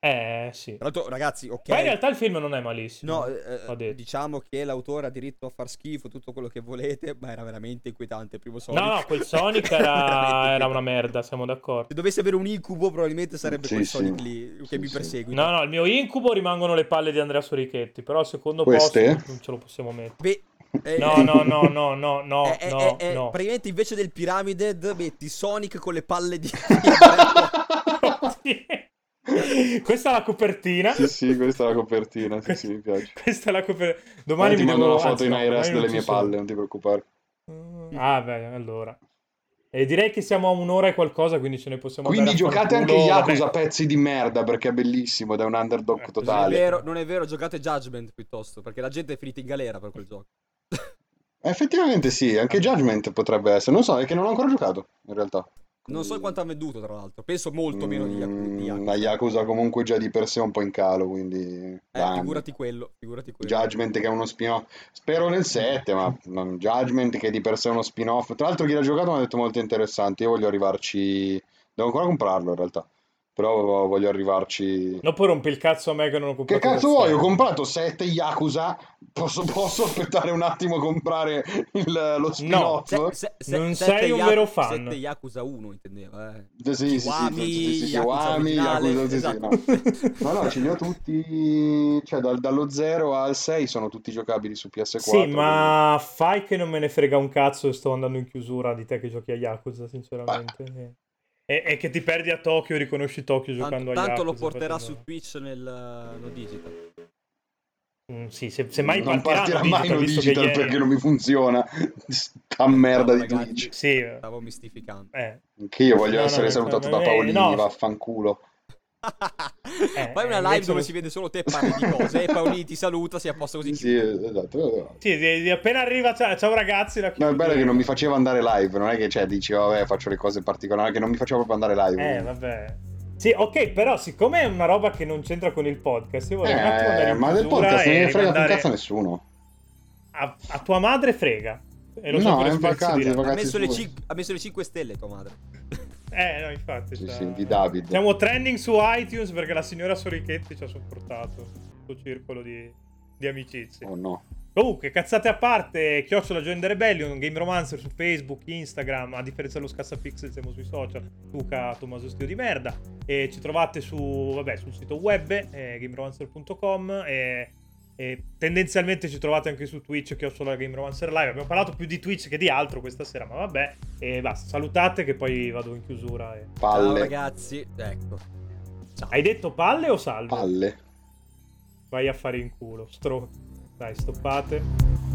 Eh, sì. Tra l'altro, ragazzi, ok. Ma in realtà il film non è malissimo. No, eh, detto. diciamo che l'autore ha diritto a far schifo, tutto quello che volete, ma era veramente inquietante il primo Sonic. No, no, quel Sonic era, era una merda, siamo d'accordo. Se dovessi avere un incubo, probabilmente sarebbe Sì, quel sì. Sonic lì che Sì, mi sì. perseguita. No, no, il mio incubo rimangono le palle di Andrea Sorichetti, però al secondo Queste? posto non ce lo possiamo mettere. Beh, eh, No, no, no, no, no, no, eh, eh, no, eh, no. Praticamente invece del Pyramided metti Sonic con le palle di... Questa è la copertina. Sì, sì, questa è la copertina, sì, sì, mi piace. Questa è la copertina. Domani mi mando devo... una foto anzi, in non delle mie sono. palle, non ti preoccupare. Ah, beh, allora. E direi che siamo a un'ora e qualcosa, quindi ce ne possiamo Quindi giocate anche. Yakuza pezzi di merda perché è bellissimo ed è un underdog Eh, così Non è, totale. vero, non è vero, giocate Judgment piuttosto, perché la gente è finita in galera per quel gioco. Effettivamente sì, anche Judgment potrebbe essere. Non so, è che non ho ancora giocato, in realtà. Non so quanto ha venduto, tra l'altro. Penso molto meno di Yaku- di Mm, Yakuza. La Yakuza comunque già di per sé è un po' in calo, quindi... Eh, figurati quello, figurati quello. Judgment che è uno spin-off. Spero nel 7, ma Judgment che di per sé è uno spin-off. Tra l'altro chi l'ha giocato mi ha detto molto interessante. Io voglio arrivarci... Devo ancora comprarlo in realtà. Però voglio arrivarci... No, poi rompi il cazzo a me che non ho Che comprato cazzo lo vuoi? Ho comprato 7 Yakuza. Posso, posso aspettare un attimo a comprare il- lo spin-off? Se- se- se- Non sei un Ya- vero fan. sette Yakuza 1 intendeva, eh. Sì, sì, sì, sì, Kiwami, sì, sì, sì, sì, Yakuza Yakuza, sì, sì, esatto. no. No, no, ce li ho tutti, cioè dal- dallo 0 al 6 sono tutti giocabili su PS4. Sì, ma fai che non me ne frega un cazzo e sto andando in chiusura di te che giochi a Yakuza, sinceramente. E, e che ti perdi a Tokyo e riconosci Tokyo giocando Tanto, a tanto lo porterà facendo- su Twitch nel no digital. Mm, sì, se, se mai non partirà, mai digital, no digital che ieri- perché non mi funziona. Sta merda di ragazzi. Twitch. Sì, Stavo mistificando. eh. Che io voglio No, essere no, salutato no, da eh, Paolini, no. vaffanculo. Eh, Fai una eh, live dove lo- si vede solo te parli di cose e Paolini ti saluta, si è a posto così. Sì, esatto. Sì, appena arriva, ciao, ciao ragazzi. La No, il bello è che non mi faceva andare live, non è che cioè, dici, vabbè, faccio le cose particolari, che non mi faceva proprio andare live. Eh, vabbè. Sì, ok, però siccome è una roba che non c'entra con il podcast, io vorrei un attimo andare Eh, in ma del podcast non ne frega più un rimandare cazzo a nessuno. a, a tua madre frega. E lo so No, per è in vacanza, Ha messo, le sue. cin- ha messo le 5 stelle tua madre. Eh, no, infatti. Sì, sta- sì, di David. Siamo trending su iTunes perché la signora Sorichetti ci ha supportato. Il suo circolo di, di amicizie. Oh no. Comunque, cazzate a parte, chiocciola Join the Rebellion, Game Romancer su Facebook, Instagram, a differenza dello Scassapixel siamo sui social, Luca Tommaso Stio di merda, e ci trovate su, vabbè, sul sito web, eh, gameromancer.com, e, e tendenzialmente ci trovate anche su Twitch, chiocciola Game Romancer Live, abbiamo parlato più di Twitch che di altro questa sera, ma vabbè, e basta, salutate che poi vado in chiusura. e- Ciao Palle. ragazzi. Ecco. Ciao. Hai detto palle o salve? Palle. Vai a fare in culo, stro... Dai, stoppate.